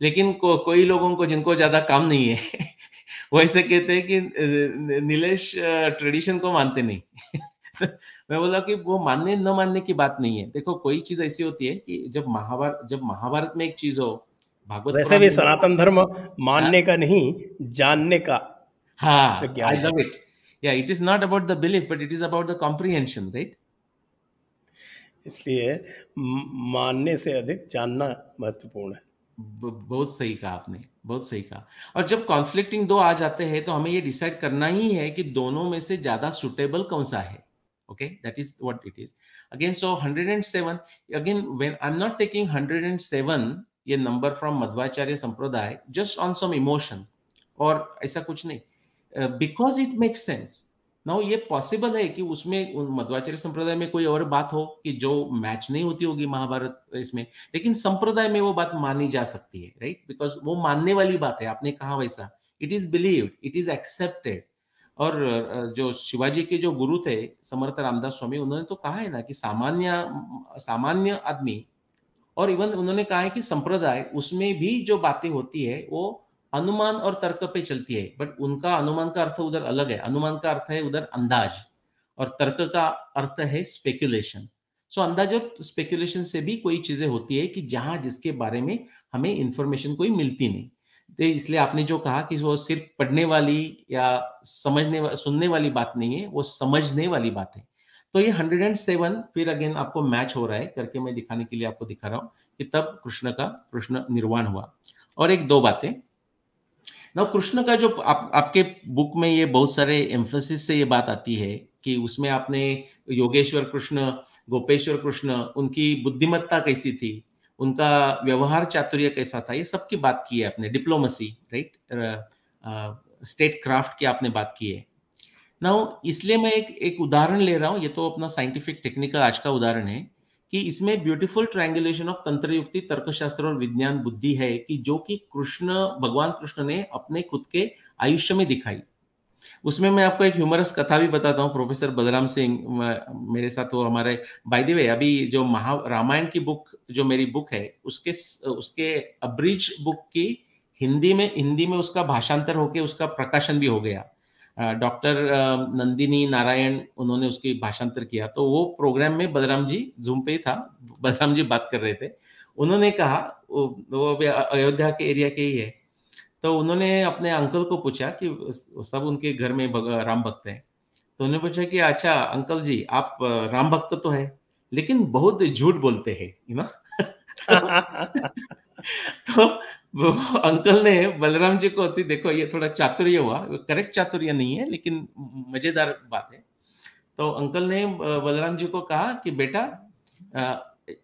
लेकिन को, कोई लोगों को जिनको ज़्यादा काम नहीं है वो ऐसे कहते हैं कि नीलेश ट्रेडिशन को मानते नहीं। मैं बोला कि वो मानने न मानने की बात नहीं है। देखो कोई चीज़ ऐसी होती है कि जब महाभारत जब महाभारत में एक चीज़ हो भागवत वैसे भी सनातन धर्म मानने का नहीं जानने का हाँ आई लव इट या it is not about the belief but it is about the comprehension right इसलिए मानने से अधिक जानना महत्वपूर्ण है। बहुत सही कहा आपने बहुत सही कहा। और जब कॉन्फ्लिक्टिंग दो आ जाते हैं तो हमें ये डिसाइड करना ही है कि दोनों में से ज़्यादा सुटेबल कौन सा है। Okay that is what it is. Again so 107 again when i'm not taking 107 ये नंबर फ्रॉम मध्वाचार्य संप्रदाय जस्ट ऑन सम इमोशन और ऐसा कुछ नहीं। Because it makes sense now ये पॉसिबल है कि उसमें मध्वाचार्य संप्रदाय में कोई और बात हो कि जो मैच नहीं होती होगी महाभारत इसमें, लेकिन संप्रदाय में वो बात मानी जा सकती है राइट बिकॉज़ वो मानने वाली बात है, आपने कहा वैसा। It is believe it is accepted और जो शिवाजी के जो गुरु थे, समर्थ रामदास स्वामी, उन्होंने तो कहा है ना कि सामान्य सामान्य आदमी और इवन उन्होंने कहा है कि संप्रदाय, उसमें भी जो बातें होती है, वो अनुमान और तर्क पे चलती है। बट उनका अनुमान का अर्थ उधर अलग है। अनुमान का अर्थ है उधर अंदाज और तर्क का अर्थ है स्पेकुलेशन सो अंदाज और स्पेकुलेशन से भी कोई चीज़ें होती है कि जहाँ जिसके बारे में हमें इंफॉर्मेशन कोई मिलती नहीं। तो इसलिए आपने जो कहा कि वो सिर्फ़ पढ़ने वाली या समझने सुनने वाली बात नहीं है, वो समझने वाली बात है। तो ये 107 फिर अगेन आपको मैच हो रहा है करके मैं दिखाने के लिए आपको दिखा रहा हूँ कि तब कृष्ण का कृष्ण निर्वाण हुआ। और एक दो बातें। ना कृष्ण का जो आप, आपके बुक में ये बहुत सारे एम्फोसिस से ये बात आती है कि उसमें आपने योगेश्वर कृष्ण गोपेश्वर कृष्ण उनकी बुद्धिमत्ता कैसी थी उनका व्यवहार चातुर्य कैसा था ये सबकी बात की है आपने। डिप्लोमेसी राइट स्टेट क्राफ्ट की आपने बात की है। नाउ इसलिए मैं एक एक उदाहरण ले रहा हूँ, ये तो अपना साइंटिफिक टेक्निकल आज का उदाहरण है, कि इसमें ब्यूटीफुल ट्रायंगुलेशन ऑफ़ तंत्र युक्ति तर्कशास्त्र और विज्ञान बुद्धि है कि जो कि कृष्ण, भगवान कृष्ण ने अपने खुद के आयुष्य में दिखाई। उसमें मैं आपको एक ह्यूमरस कथा भी बताता हूँ प्रोफेसर बलराम सिंह मेरे साथ वो हमारे बाय द वे अभी जो महा, रामायण की बुक जो मेरी बुक है, उसके उसके अब्रिज बुक की हिंदी में हिंदी में उसका भाषांतर होके उसका प्रकाशन भी हो गया। डॉक्टर नंदिनी नारायण उन्होंने उसकी भाषांतर किया। तो वो प्रोग्राम में बलराम जी जूम पे ही था, बलराम जी बात कर रहे थे। उन्होंने कहा, वो अभी अयोध्या के एरिया के ही है। तो उन्होंने अपने अंकल को पूछा कि सब उनके घर में राम भक्त हैं। तो उन्होंने पूछा कि अच्छा अंकल जी, आप राम भक्त तो है, लेकिन बहुत झूठ बोलते हैं यू नो? तो वो अंकल ने बलराम जी को देखो, ये थोड़ा चातुर्य हुआ। करेक्ट चातुर्य नहीं है, लेकिन मज़ेदार बात है। तो अंकल ने बलराम जी को कहा कि बेटा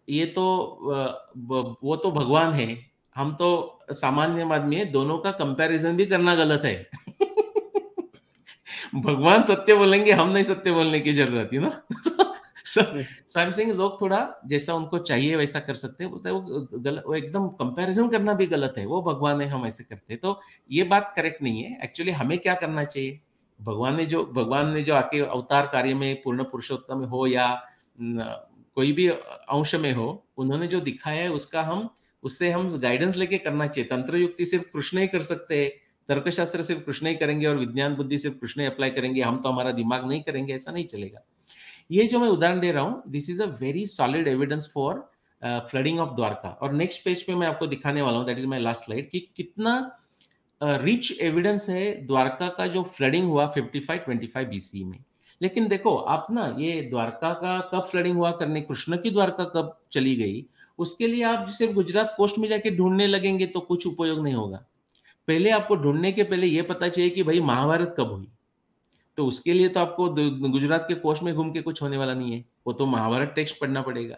ये तो वो तो भगवान है। हम तो सामान्य आदमी है, दोनों का कंपैरिजन भी करना गलत है। भगवान सत्य बोलेंगे, हम नहीं सत्य बोलने की ज़रूरत है ना सो सिंह लोग थोड़ा जैसा उनको चाहिए वैसा कर सकते हैं। बोलते हैं वो गलत वो एकदम कंपैरिजन करना भी गलत है। वो भगवान है हम ऐसे करते हैं। तो ये बात करेक्ट नहीं है। एक्चुअली हमें क्या करना चाहिए? भगवान ने जो भगवान ने जो आके अवतार कार्य में पूर्ण पुरुषोत्तम हो या कोई भी अंश में हो उन्होंने जो दिखाया है उसका हम उससे हम गाइडेंस लेके करना चाहिए। तंत्र युक्ति सिर्फ़ कृष्ण ही कर सकते हैं। तर्कशास्त्र सिर्फ़ कृष्ण ही करेंगे और विज्ञान बुद्धि सिर्फ़ कृष्ण ही अप्लाई करेंगे। हम तो हमारा दिमाग नहीं करेंगे ऐसा नहीं चलेगा। ये जो मैं उदाहरण दे रहा हूँ this is a very solid evidence for flooding of Dwarka और नेक्स्ट पेज पे मैं आपको दिखाने वाला हूँ that is my last slide कि कितना रिच uh, एविडेंस है द्वारका का जो फ्लडिंग हुआ 55 25 बीसी में। लेकिन देखो आप ना ये द्वारका का कब फ्लडिंग हुआ करने कृष्ण की द्वारका कब चली गई उसके लिए आप सिर्फ़ गुजरात कोस्ट में जाके ढूँढने लगेंगे तो कुछ उपयोग नहीं होगा। पहले आपको ढूँढने के पहले ये पता चाहिए कि भाई महाभारत कब हुई। तो उसके लिए तो आपको गुजरात के कोस्ट में घूम के कुछ होने वाला नहीं है। वो तो महाभारत टेक्स्ट पढ़ना पड़ेगा।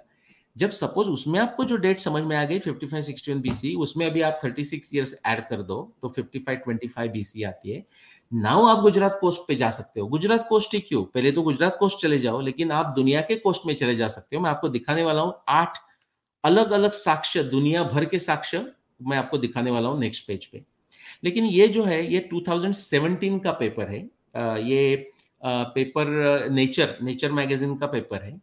जब सपोज़ उसमें आपको जो डेट समझ में आ गई फिफ्टी फाइव 55 61 बीसी उसमें अभी आप 36 इयर्स ऐड कर दो तो 55 25 बीसी आती है। नाउ आप गुजरात कोस्ट पे जा सकते हो। गुजरात कोस्ट ही क्यों? पहले तो गुजरात कोस्ट चले जाओ, लेकिन आप दुनिया के कोस्ट में चले जा सकते हो। मैं आपको दिखाने वाला हूँ आठ अलग अलग साक्ष्य, दुनिया भर के साक्ष्य मैं आपको दिखाने वाला हूँ नेक्स्ट पेज पे। लेकिन ये जो है, ये 2017 का पेपर है। ये पेपर, नेचर नेचर मैगजीन का पेपर है।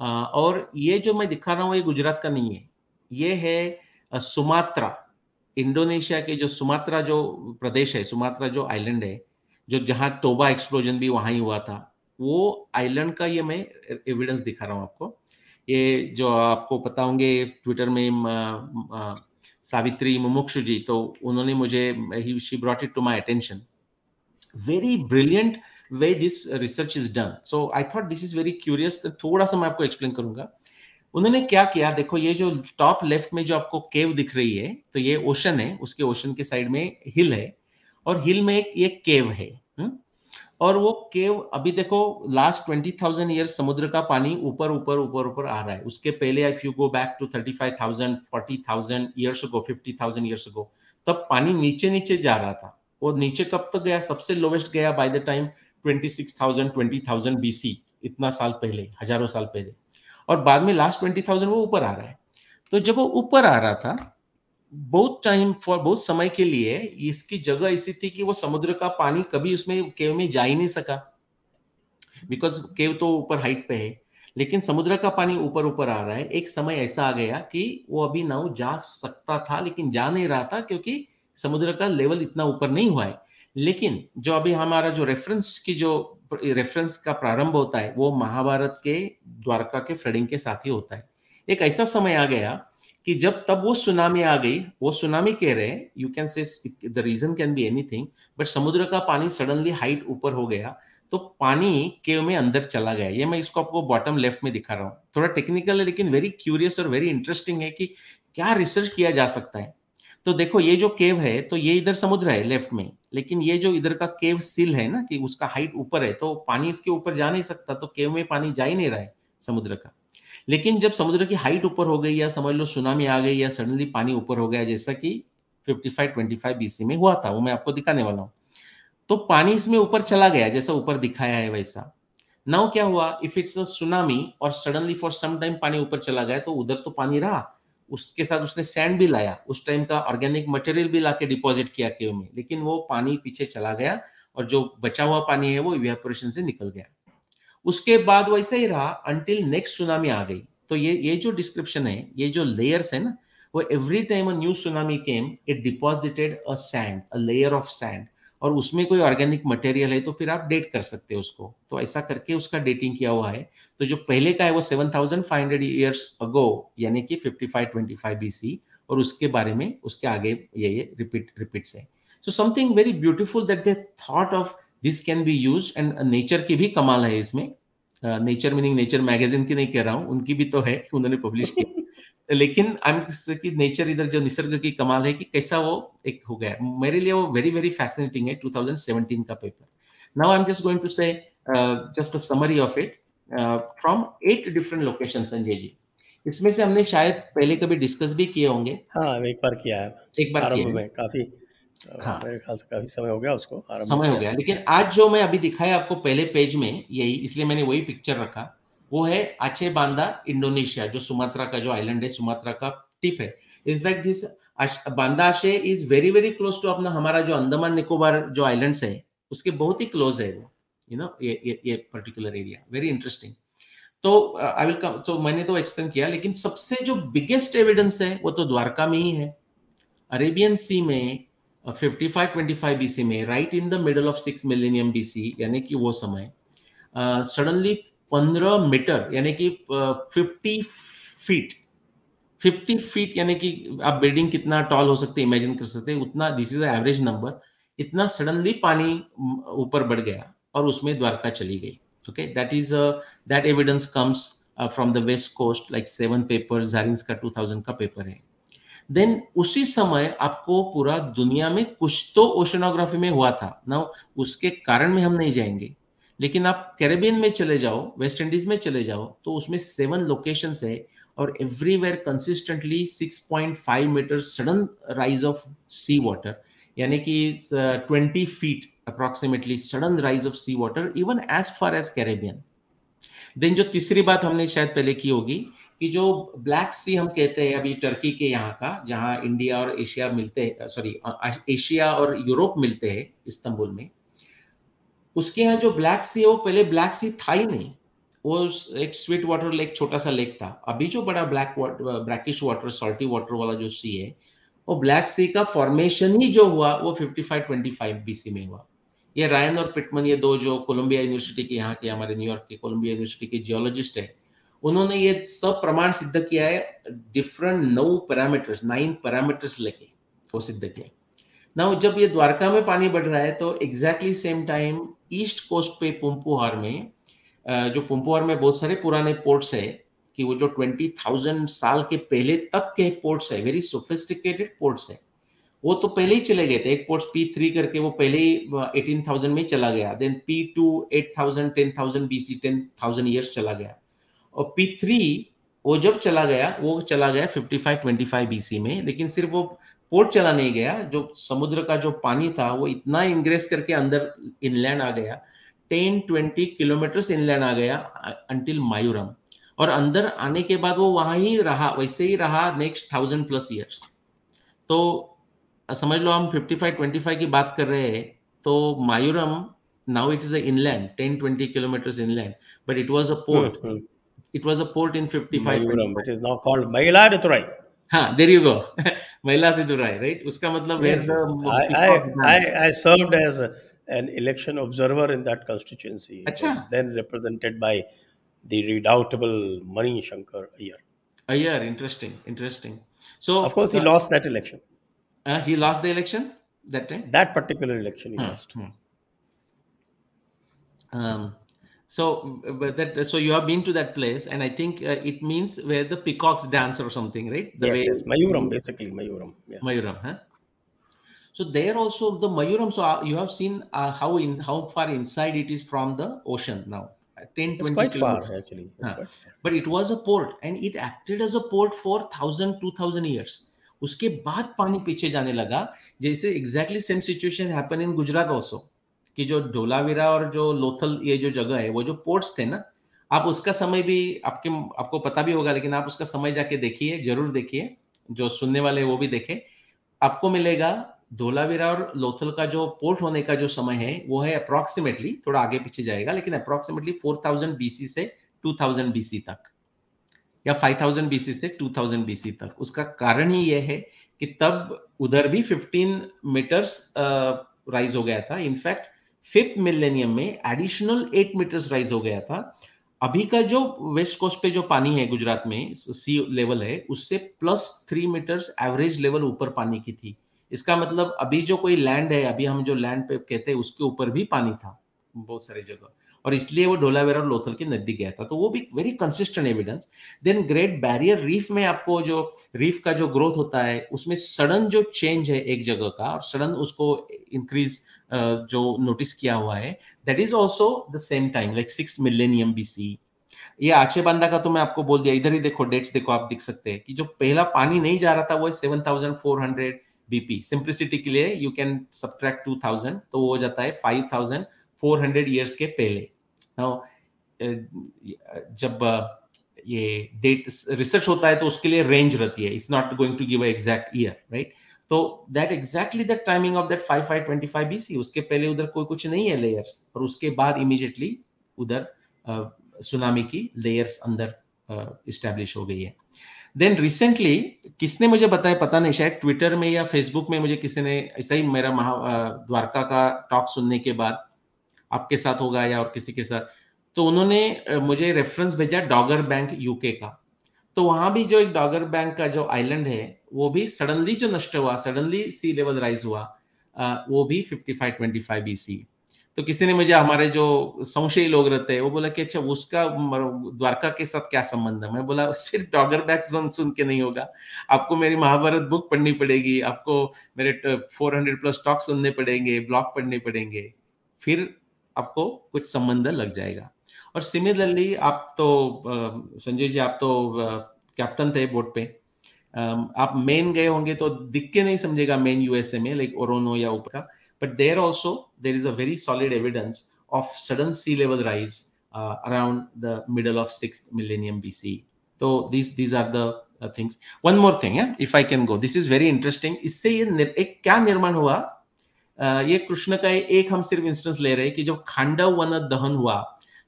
और ये जो मैं दिखा रहा हूँ ये गुजरात का नहीं है। ये है सुमात्रा, इंडोनेशिया के जो सुमात्रा जो प्रदेश है, सुमात्रा जो आइलैंड है, जो जहाँ टोबा एक्सप्लोजन भी वहाँ ही हुआ था, वो आइलैंड का ये मैं एविडेंस दिखा रहा हूँ आपको। ये जो आपको पता होंगे ट्विटर में सावित्री मुमुक्षु जी तो उन्होंने मुझे, he she brought it to my attention very brilliant way this research is done so I thought this is very curious थोड़ा सा मैं आपको एक्सप्लेन करूँगा। उन्होंने क्या किया? देखो, ये जो टॉप लेफ़्ट में जो आपको केव दिख रही है तो ये ओशन है, उसके ओशन के साइड में हिल है, और हिल में एक, ये केव है हुँ? और वो केव अभी देखो लास्ट ट्वेंटी थाउज़ेंड ईयर समुद्र का पानी ऊपर ऊपर ऊपर ऊपर आ रहा है। उसके पहले if you go back to thirty five thousand forty thousand years go fifty thousand years go तब पानी नीचे नीचे जा रहा था। वो नीचे कब तक गया? सबसे लोवेस्ट गया by the time twenty six thousand twenty thousand BC इतना साल पहले, हज़ारों साल पहले। और बाद में लास्ट ट्वेंटी थाउज़ेंड वो ऊपर आ रहा है। तो जब वो ऊपर आ रहा था, बहुत टाइम फॉर बहुत समय के लिए इसकी जगह ऐसी थी कि वो समुद्र का पानी कभी उसमें केव में जा ही नहीं सका। बिकॉज़ केव तो ऊपर हाइट पे है, लेकिन समुद्र का पानी ऊपर ऊपर आ रहा है। एक समय ऐसा आ गया कि वो अभी नाव जा सकता था, लेकिन जा नहीं रहा था क्योंकि समुद्र का लेवल इतना ऊपर नहीं हुआ है। लेकिन जो अभी हमारा जो रेफरेंस की जो रेफरेंस का प्रारंभ होता है, वो महाभारत के द्वारका के फ्लडिंग के साथ ही होता है। एक ऐसा समय आ गया कि जब तब वो सुनामी आ गई, वो सुनामी कह रहे हैं you can say the reason can be anything but समुद्र का पानी सडनली हाइट ऊपर हो गया तो पानी केव में अंदर चला गया। ये मैं इसको आपको बॉटम लेफ़्ट में दिखा रहा हूँ। थोड़ा टेक्निकल है, लेकिन वेरी क्यूरियस और वेरी इंटरेस्टिंग है कि क्या रिसर्च किया जा सकता है। तो देखो, ये जो केव है तो ये इधर समुद्र है लेफ़्ट में। लेकिन ये जो इधर का केव सिल है ना, कि उसका हाइट ऊपर है तो पानी इसके ऊपर जा नहीं सकता तो केव में पानी जा ही नहीं रहा है समुद्र का। लेकिन जब समुद्र की हाइट ऊपर हो गई या समझ लो सुनामी आ गई या सडनली पानी ऊपर हो गया, जैसा कि 55 25 बीसी में हुआ था, वो मैं आपको दिखाने वाला हूँ। तो पानी इसमें ऊपर चला गया, जैसा ऊपर दिखाया है वैसा। नाउ क्या हुआ? इफ़ इट्स अ सुनामी और सडनली फॉर सम टाइम पानी ऊपर चला गया तो उधर तो पानी रहा उसके साथ उसने सैंड भी लाया। उस टाइम का ऑर्गेनिक मटेरियल भी लाके डिपॉजिट किया केव में। लेकिन वो पानी पीछे चला गया और जो बचा हुआ पानी है वो इवेपोरेशन से निकल गया। उसके बाद वैसे ही रहा अंटिल नेक्स्ट सुनामी आ गई। तो ये ये जो डिस्क्रिप्शन है, ये जो लेयर्स है ना, वो every time a new tsunami came it deposited a sand a layer of sand और उसमें कोई ऑर्गेनिक मटेरियल है तो फिर आप डेट कर सकते हैं उसको। तो ऐसा करके उसका डेटिंग किया हुआ है। तो जो पहले का है, वो 7500 इयर्स अगो यानी कि 5525 बीसी और उसके बारे में उसके आगे ये ये रिपीट रिपीट्स है। So something very beautiful that they thought of this can be use and nature की भी कमाल है इसमें। नेचर मीनिंग नेचर मैगजीन की नहीं कह रहा हूँ, उनकी भी तो है उन्होंने पब्लिश की लेकिन आई एम की नेचर इधर जो निसर्ग की कमाल है कि कैसा वो एक हो गया। मेरे लिए वो वेरी वेरी फैसिनेटिंग है 2017 का paper now I am just going to say just a summary of it from eight different location Sanjay ji इसमें से हमने शायद पहले कभी डिस्कस भी किए होंगे। हाँ एक बार किया है। एक बार किया में काफ़ी हाँ। मेरे ख्याल से काफ़ी समय हो गया उसको समय हो गया। लेकिन आज जो मैं अभी दिखाया आपको पहले पेज में यही इसलिए मैंने वही पिक्चर रखा। वो है आचे बांदा इंडोनेशिया जो सुमात्रा का जो आइलैंड है सुमात्रा का टिप है। In fact this Banda Aceh is very very close to अपना हमारा जो अंडमान निकोबार जो आइलैंड्स है उसके बहुत ही क्लोज है वो यू नो ये ये ये पर्टिकुलर एरिया वेरी इंटरेस्टिंग तो आई विल कम तो मैंने तो एक्सप्लेन किया लेकिन सबसे जो बिगेस्ट एविडेंस है वो तो द्वारका में ही है। अरेबियन सी में 55 25 बीसी में right in the middle of six millennium BC यानी कि वो समय सडनली uh, पंद्रह मीटर, यानी कि फिफ्टी फीट फिफ्टी फीट यानी कि आप बिल्डिंग कितना टॉल हो सकते इमेजिन कर सकते उतना दिस इज़ एवरेज नंबर इतना सडनली पानी ऊपर बढ़ गया और उसमें द्वारका चली गई। Okay that is that evidence comes from the west coast like seven paper जारिंस का 2000 का पेपर है। देन उसी समय आपको पूरा दुनिया में कुछ तो ओशनोग्राफी में हुआ था। ना उसके कारण में हम नहीं जाएँगे। लेकिन आप कैरेबियन में चले जाओ, वेस्ट इंडीज में चले जाओ तो उसमें सेवन लोकेशन है और everywhere consistently 6.5 metre sudden rise of sea water यानी कि twenty feet approximately sudden rise of sea water even as far as Caribbean then जो तीसरी बात हमने शायद पहले की होगी कि जो ब्लैक सी हम कहते हैं अभी टर्की के यहाँ का, जहाँ इंडिया और एशिया मिलते हैं सॉरी एशिया और यूरोप मिलते हैं इस्तंबुल में उसके यहाँ जो ब्लैक सी है, वो पहले ब्लैक सी था ही नहीं। वो एक स्वीट वाटर लेक छोटा सा लेक था। अभी जो बड़ा black blackish water salty water वाला जो सी है, वो ब्लैक सी का फॉर्मेशन ही जो हुआ, वो 55 25 बीसी में हुआ। ये रायन और पिटमन ये दो जो कोलंबिया यूनिवर्सिटी के यहाँ के, हमारे न्यूयॉर्क के कोलंबिया यूनिवर्सिटी के जियोलॉजिस्ट है, उन्होंने ये सब प्रमाण सिद्ध किया है डिफरेंट नौ पैरामीटर्स नाइन पैरामीटर्स लेके वो सिद्ध किया। ना जब ये द्वारका में पानी बढ़ रहा है तो exactly same time east coast पे पुम्पुहार में जो पुम्पुहार में बहुत सारे पुराने पोर्ट्स है, कि वो जो ट्वेंटी थाउज़ेंड साल के पहले तक के पोर्ट्स है वेरी सोफिस्टिकेटेड पोर्ट्स है, वो तो पहले ही चले गए थे। एक पोर्ट्स पी थ्री करके वो पहले ही एटीन थाउज़ेंड में चला गया। Then P to eight thousand ten thousand B C ten thousand years चला गया। और पी थ्री वो जब चला गया, वो चला गया fifty five twenty five BC में, लेकिन सिर्फ़ वो पोर्ट चला नहीं गया जो समुद्र का जो पानी था वो इतना इंग्रेस करके अंदर इनलैंड आ गया टेन ट्वेंटी किलोमीटर इनलैंड आ गया अंटिल मायूरम और अंदर आने के बाद वो वहाँ ही रहा वैसे ही रहा नेक्स्ट थाउज़ेंड प्लस ईयर्स तो समझ लो हम फिफ्टी फाइव ट्वेंटी फाइव की बात कर रहे हैं तो Mayuram now it is a inland ten twenty kilometre inland but it was a port it was a port in fifty five it is now called Mayiladuthurai. There you go. Mayiladurai, right? Uska matlab yes, where I, I, I, served as a, an election observer in that constituency. Then represented by the redoubtable Mani Shankar Iyer. Iyer, interesting, interesting. So of course he uh, lost that election. Uh, he lost the election that time. That particular election he hmm. lost. Hmm. Um, so but that so you have been to that place and i think uh, it means where the peacocks dance or something right the yes, way yes. mayuram basically mayuram yeah. mayuram huh so there also the mayuram so uh, you have seen uh, how in how far inside it is from the ocean now uh, 10 20 quite far actually huh. quite far. but it was a port and it acted as a port for 1000 2000 years उसके बाद पानी पीछे जाने लगा जैसे exactly same situation happen in Gujarat also कि जो ढोलावीरा और जो लोथल, ये जो जगह है, वो जो पोर्ट्स थे ना, आप उसका समय भी, आपके, आपको पता भी होगा, लेकिन आप उसका समय जाके देखिए, ज़रूर देखिए, जो सुनने वाले वो भी देखें। आपको मिलेगा धोलावीरा और लोथल का जो पोर्ट होने का जो समय है, वो है अप्रोक्सीमेटली थोड़ा आगे पीछे जाएगा, लेकिन अप्रोक्सीमेटली 4000 बीसी से 2000 बीसी तक, या 5000 बीसी से 2000 बीसी तक। उसका कारण ही यह है कि तब उधर भी 15 मीटर्स राइज हो गया था। इनफैक्ट फिफ्थ मिलेनियम में एडिशनल एट मीटर्स राइज हो गया था। अभी का जो वेस्ट कोस्ट पे जो पानी है गुजरात में सी लेवल है, उससे plus three metres average level ऊपर पानी की थी। इसका मतलब अभी जो कोई लैंड है, अभी हम जो लैंड पे कहते हैं, उसके ऊपर भी पानी था। बहुत सारी जगह। और इसलिए वो डोलावेरा और लोथल के नज़दीक गया था। तो वो भी very consistent evidence then Great Barrier Reef में आपको जो रीफ का जो ग्रोथ होता है, उसमें सडन जो चेंज है एक जगह का और सडन उसको इंक्रीज जो नोटिस किया हुआ है that is also the same time like six millennium BC ये आचे बांदा का तो मैं आपको बोल दिया, इधर ही देखो डेट्स देखो, आप देख सकते हैं कि जो पहला पानी नहीं जा रहा था, वो seven thousand four hundred BP simplicity के लिए you can subtract two thousand तो वो हो जाता है five thousand four hundred years के पहले। जब ये डेट रिसर्च होता है तो उसके लिए रेंज रहती है। It's not going to give exact year right तो that exactly the timing of that five five twenty five B C उसके पहले उधर कोई कुछ नहीं है लेयर्स और उसके बाद इमीडिएटली उधर सुनामी की लेयर्स अंदर इस्टेब्लिश हो गई है। देन रिसेंटली किसने मुझे बताया, पता नहीं, शायद ट्विटर में या फेसबुक में मुझे किसी ने, ऐसा ही मेरा महा द्वारका का टॉक सुनने के बाद आपके साथ होगा या और किसी के साथ। तो उन्होंने मुझे रेफरेंस भेजा डॉगर बैंक यूके का। तो वहाँ भी जो एक डॉगर बैंक का जो आइलैंड है, वो भी सडनली जो नष्ट हुआ सडनली सी लेवल राइज हुआ वो भी 55 25 बीसी तो किसी ने मुझे, हमारे जो संशयी लोग रहते हैं, वो बोला कि अच्छा उसका द्वारका के साथ क्या संबंध है? मैं बोला, सिर्फ़ डॉगर बैक जोन सुन के नहीं होगा। आपको मेरी महाभारत बुक पढ़नी पड़ेगी, आपको मेरे 400 प्लस टॉक सुनने पड़ेंगे ब्लॉग पढ़ने पड़ेंगे। फिर आपको कुछ संबंध लग जाएगा। और सिमिलरली आप तो संजय जी, आप तो कैप्टन थे बोट पे। आप मेन गए होंगे तो दिख के नहीं समझेगा मेन यूएसए में लाइक ओरोनो या ऊपर का। But there also there is a very solid evidence of sudden sea level rise around the middle of six millennium B तो these these are the things one more thing if I can go this is very interesting इससे ये एक क्या निर्माण हुआ? ये कृष्ण का एक हम सिर्फ़ इंस्टेंस ले रहे हैं कि जब खांडव वन दहन हुआ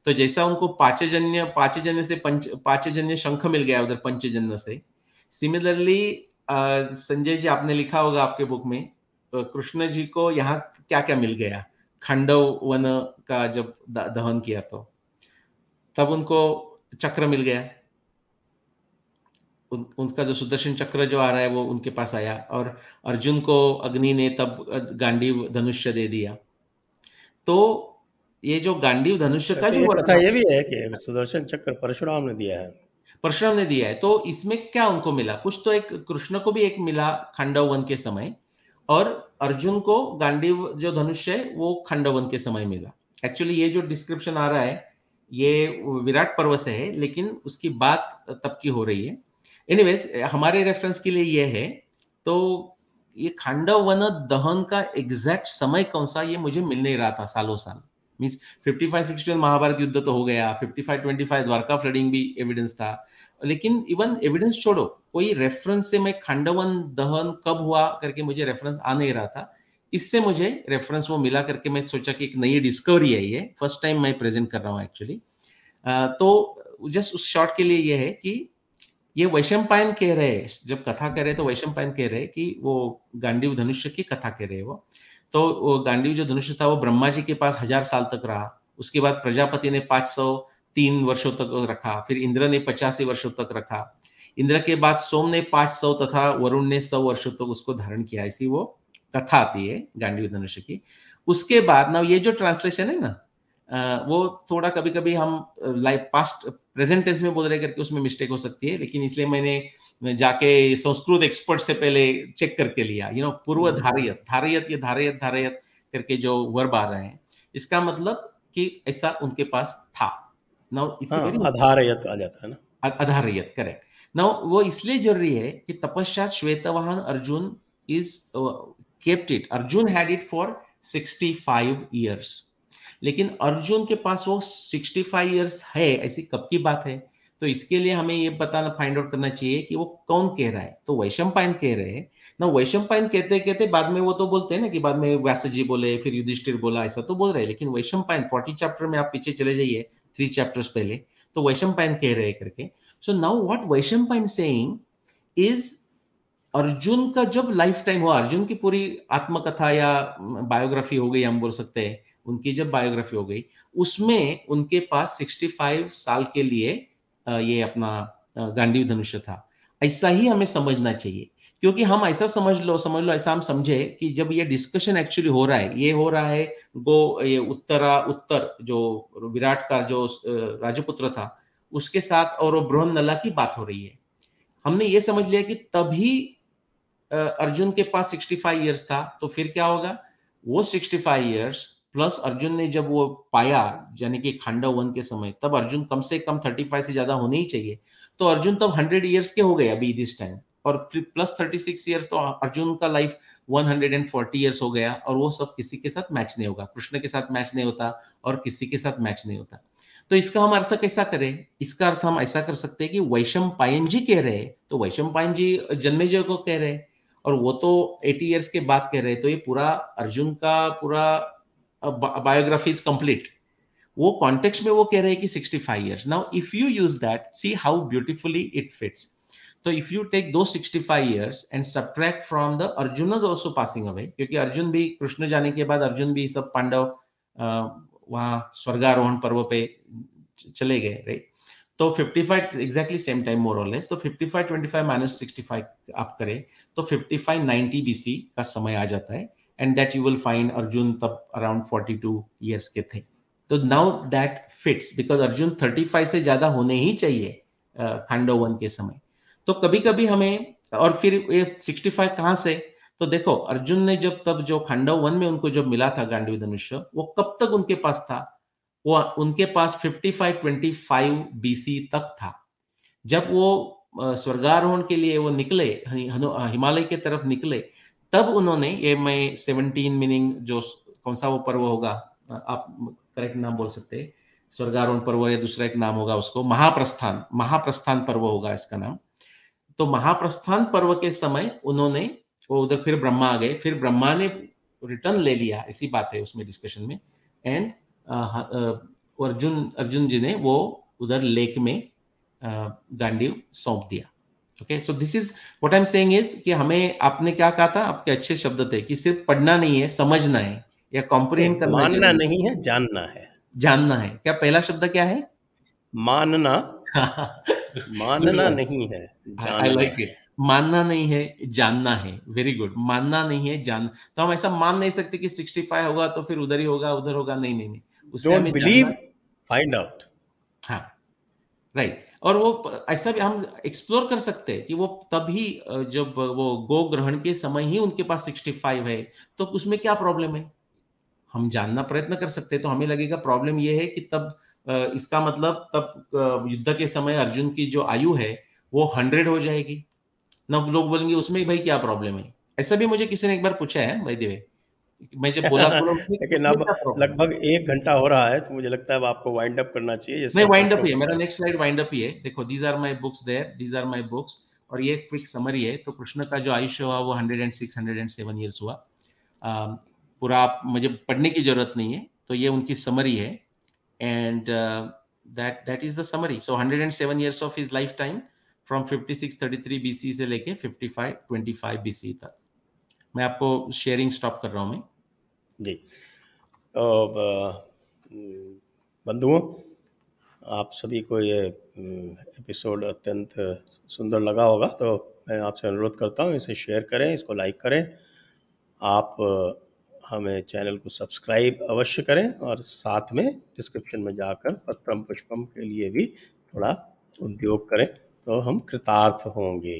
तो जैसा उनको पाचजन्य पाचजन्य से पंच, पाचजन्य शंख मिल गया उधर पंचजन्य से। सिमिलरली संजय जी, आपने लिखा होगा आपके बुक में कृष्ण जी को यहाँ क्या क्या मिल गया? खंडव वन का जब दहन किया तो। तब उनको चक्र मिल गया। उन, उनका जो सुदर्शन चक्र जो आ रहा है वो उनके पास आया और अर्जुन को अग्नि ने तब गांडीव धनुष्य दे दिया। तो ये जो गांडीव धनुष्य का जो कथा ये भी है कि सुदर्शन चक्र परशुराम ने दिया है। परशुराम ने दिया है। तो इसमें क्या उनको मिला? कुछ तो एक कृष्ण को भी एक मिला खंडव वन के समय और अर्जुन को गांडीव जो धनुष्य है वो खंडवन के समय मिला। एक्चुअली ये जो डिस्क्रिप्शन आ रहा है ये विराट पर्व से है लेकिन उसकी बात तब की हो रही है। एनीवेज हमारे रेफरेंस के लिए ये है तो ये खांडव वन दहन का एग्जैक्ट समय कौन सा ये मुझे मिल नहीं रहा था सालों साल। मीन्स 55 सिक्सटी महाभारत युद्ध तो हो गया 55 25 द्वारका फ्लडिंग भी एविडेंस था। लेकिन इवन एविडेंस छोड़ो, कोई रेफरेंस से मैं खांडवन दहन कब हुआ करके मुझे रेफरेंस आ नहीं रहा था, इससे मुझे रेफरेंस वो मिला करके मैं सोचा कि एक नई डिस्कवरी आई है फ़र्स्ट टाइम मैं प्रेजेंट कर रहा हूँ एक्चुअली तो जस्ट उस शॉर्ट के लिए ये है कि ये वैशम पायन कह रहे हैं, जब कथा कह रहे तो वैशम पायन कह रहे कि वो गांडीव धनुष्य की कथा कह रहे वो। तो वो गांडीव जो धनुष्य था वो ब्रह्मा जी के पास हज़ार साल तक रहा। उसके बाद प्रजापति ने पाँच सौ तीन वर्षों तक रखा, फिर इंद्र ने पचासी वर्षों तक रखा। इंद्र के बाद सोम ने पाँच सौ तथा वरुण ने सौ वर्षों तक उसको धारण किया। ऐसी वो कथा आती है गांडीव धनुष्य की। उसके बाद ना ये जो ट्रांसलेशन है ना वो थोड़ा कभी कभी हम लाइफ पास्ट प्रेजेंट टेंस में बोल रहे करके उसमें मिस्टेक हो सकती है लेकिन इसलिए मैंने जाके संस्कृत एक्सपर्ट से पहले चेक करके लिया। यू नो पूर्व हम्म। धारियत धारियत ये धारियत धारियत करके जो वर्ब आ रहे हैं इसका मतलब कि ऐसा उनके पास था। नाउ इट्स वेरी आधारयत आ जाता है ना। आधारयत करेक्ट नाउ वो इसलिए ज़रूरी है कि तपश्चात Shwetavahan Arjun is kept it Arjun had it for 65 years लेकिन अर्जुन के पास वो 65 इयर्स है, ऐसी कब की बात है? तो इसके लिए हमें ये बताना फाइंड आउट करना चाहिए कि वो कौन कह रहा है। तो वैशम पायन कह रहे हैं। ना वैशम पायन कहते कहते बाद में वो तो बोलते हैं ना कि बाद में व्यास जी बोले, फिर युधिष्ठिर बोला, ऐसा तो बोल रहे हैं। लेकिन वैशम पायन फोर्टी चैप्टर में आप पीछे चले जाइए थ्री चैप्टर्स पहले। तो वैशम पायन कह रहे करके। So now what Vaishampayan saying is Arjun का जब लाइफ टाइम हुआ, अर्जुन की पूरी आत्मकथा या बायोग्राफी हो गई, हम बोल सकते हैं। उनकी जब बायोग्राफी हो गई, उसमें उनके पास 65 साल के लिए ये अपना गांडी धनुष्य था। ऐसा ही हमें समझना चाहिए, क्योंकि हम ऐसा समझ लो समझ लो, ऐसा हम समझे कि जब ये डिस्कशन एक्चुअली हो रहा है, ये हो रहा है गो, ये उत्तरा, उत्तर जो विराट का जो राजपुत्र था, उसके साथ और वो नला की बात हो रही है। हमने ये समझ लिया कि तभी अर्जुन के पास 65 इयर्स था तो फिर क्या होगा? वो 65 इयर्स प्लस अर्जुन ने जब वो पाया, यानी कि खांडव वन के समय, तब अर्जुन कम से कम 35 से ज़्यादा होने ही चाहिए। तो अर्जुन तब 100 इयर्स के हो गए अभी दिस टाइम और प्लस 36 इयर्स तो अर्जुन का लाइफ 140 इयर्स हो गया, और वो सब किसी के साथ मैच नहीं होगा। कृष्ण के साथ मैच नहीं होता, और किसी के साथ मैच नहीं होता। तो इसका हम अर्थ कैसा करें? इसका अर्थ हम ऐसा कर सकते हैं कि वैशम पायन जी कह रहे हैं तो वैशम पायन जी जन्मेजय को कह रहे हैं, और वो तो 80 इयर्स के बाद कह रहे तो ये पूरा अर्जुन का पूरा बायोग्राफी इज़ कंप्लीट वो कॉन्टेक्स्ट में वो कह रहे हैं कि 65 years now if you use that see how beautifully it fits तो इफ़ यू टेक दो 65 years and subtract from the Arjun is also passing away क्योंकि अर्जुन भी कृष्ण जाने के बाद अर्जुन भी सब पांडव वहाँ स्वर्गारोहण पर्व पे चले गए राइट तो 55 exactly same time more less तो 55 25 माइनस 65 आप करें तो 55 90 बीसी का समय आ जाता है। And that you will find Arjun तब अराउंड 42 इयर्स के थे। तो now that fits because Arjun 35 से ज़्यादा होने ही चाहिए खांडो वन के समय। तो कभी कभी हमें, और फिर ये 65 कहाँ से? तो देखो अर्जुन ने जब, तब जो खांडव वन में उनको जब मिला था गांडवी धनुष्य वो कब तक उनके पास था? वो उनके पास 55 25 बीसी तक था। जब वो स्वर्गारोहण के लिए वो निकले हिमालय के तरफ़ निकले तब उन्होंने ये मैं 17 मीनिंग जो कौन सा वो पर्व होगा आप करेक्ट नाम बोल सकते स्वर्गारोहण पर्व या दूसरा एक नाम होगा उसको, महाप्रस्थान महाप्रस्थान पर्व होगा इसका नाम। तो महाप्रस्थान पर्व के समय उन्होंने, वो उधर फिर ब्रह्मा आ गए, फिर ब्रह्मा ने रिटर्न ले लिया, इसी बात है उसमें डिस्कशन में। एंड अर्जुन अर्जुन जी ने वो उधर लेक में गांडीव सौंप दिया। Okay so this is what I am saying is कि हमें आपने क्या कहा था? आपके अच्छे शब्द थे कि सिर्फ़ पढ़ना नहीं है समझना है या कॉम्प्रिहेंड करना मानना नहीं है जानना है। जानना है। क्या पहला शब्द क्या है? मानना। मानना नहीं है आई लाइक इट मानना नहीं है जानना है। वेरी गुड मानना नहीं है जान। तो हम ऐसा मान नहीं सकते कि 65 होगा तो फिर उधर ही होगा उधर होगा। नहीं नहीं नहीं। उससे हमें बिलीव फाइंड आउट हाँ। राइट और वो ऐसा भी हम एक्सप्लोर कर सकते हैं कि वो तभी जब वो गो ग्रहण के समय ही उनके पास 65 है तो उसमें क्या प्रॉब्लम है? हम जानना प्रयत्न कर सकते हैं तो हमें लगेगा प्रॉब्लम ये है कि तब इसका मतलब तब युद्ध के समय अर्जुन की जो आयु है, वो हंड्रेड हो जाएगी। न, लोग बोलेंगे, उसमें भाई क्या प्रॉब्लम है? ऐसा भी मुझे किसी ने एक बार पूछा है भाई देवे मैं जब बोला लेकिन अब लगभग एक घंटा हो रहा है तो मुझे लगता है अब आपको वाइंड अप करना चाहिए नहीं वाइंड अप ही है। मेरा नेक्स्ट स्लाइड वाइंड अप ही है। देखो these are my books there these are my books और ये क्विक समरी है। तो कृष्ण का जो आयुष्य हुआ वो hundred and six hundred and seven years हुआ। पूरा आप मुझे पढ़ने की ज़रूरत नहीं है तो ये उनकी समरी है। And that that is the summary so hundred and seven years of his life time from fifty six thirty three B C से लेके fifty five twenty five B C तक। मैं आपको शेयरिंग स्टॉप कर रहा हूँ मैं। जी। बंधुओं, आप सभी को ये एपिसोड अत्यंत सुंदर लगा होगा तो मैं आपसे अनुरोध करता हूँ, इसे शेयर करें, इसको लाइक करें। आप हमें चैनल को सब्सक्राइब अवश्य करें और साथ में डिस्क्रिप्शन में जाकर पत्रम पुष्पम के लिए भी थोड़ा उद्योग करें तो हम कृतार्थ होंगे।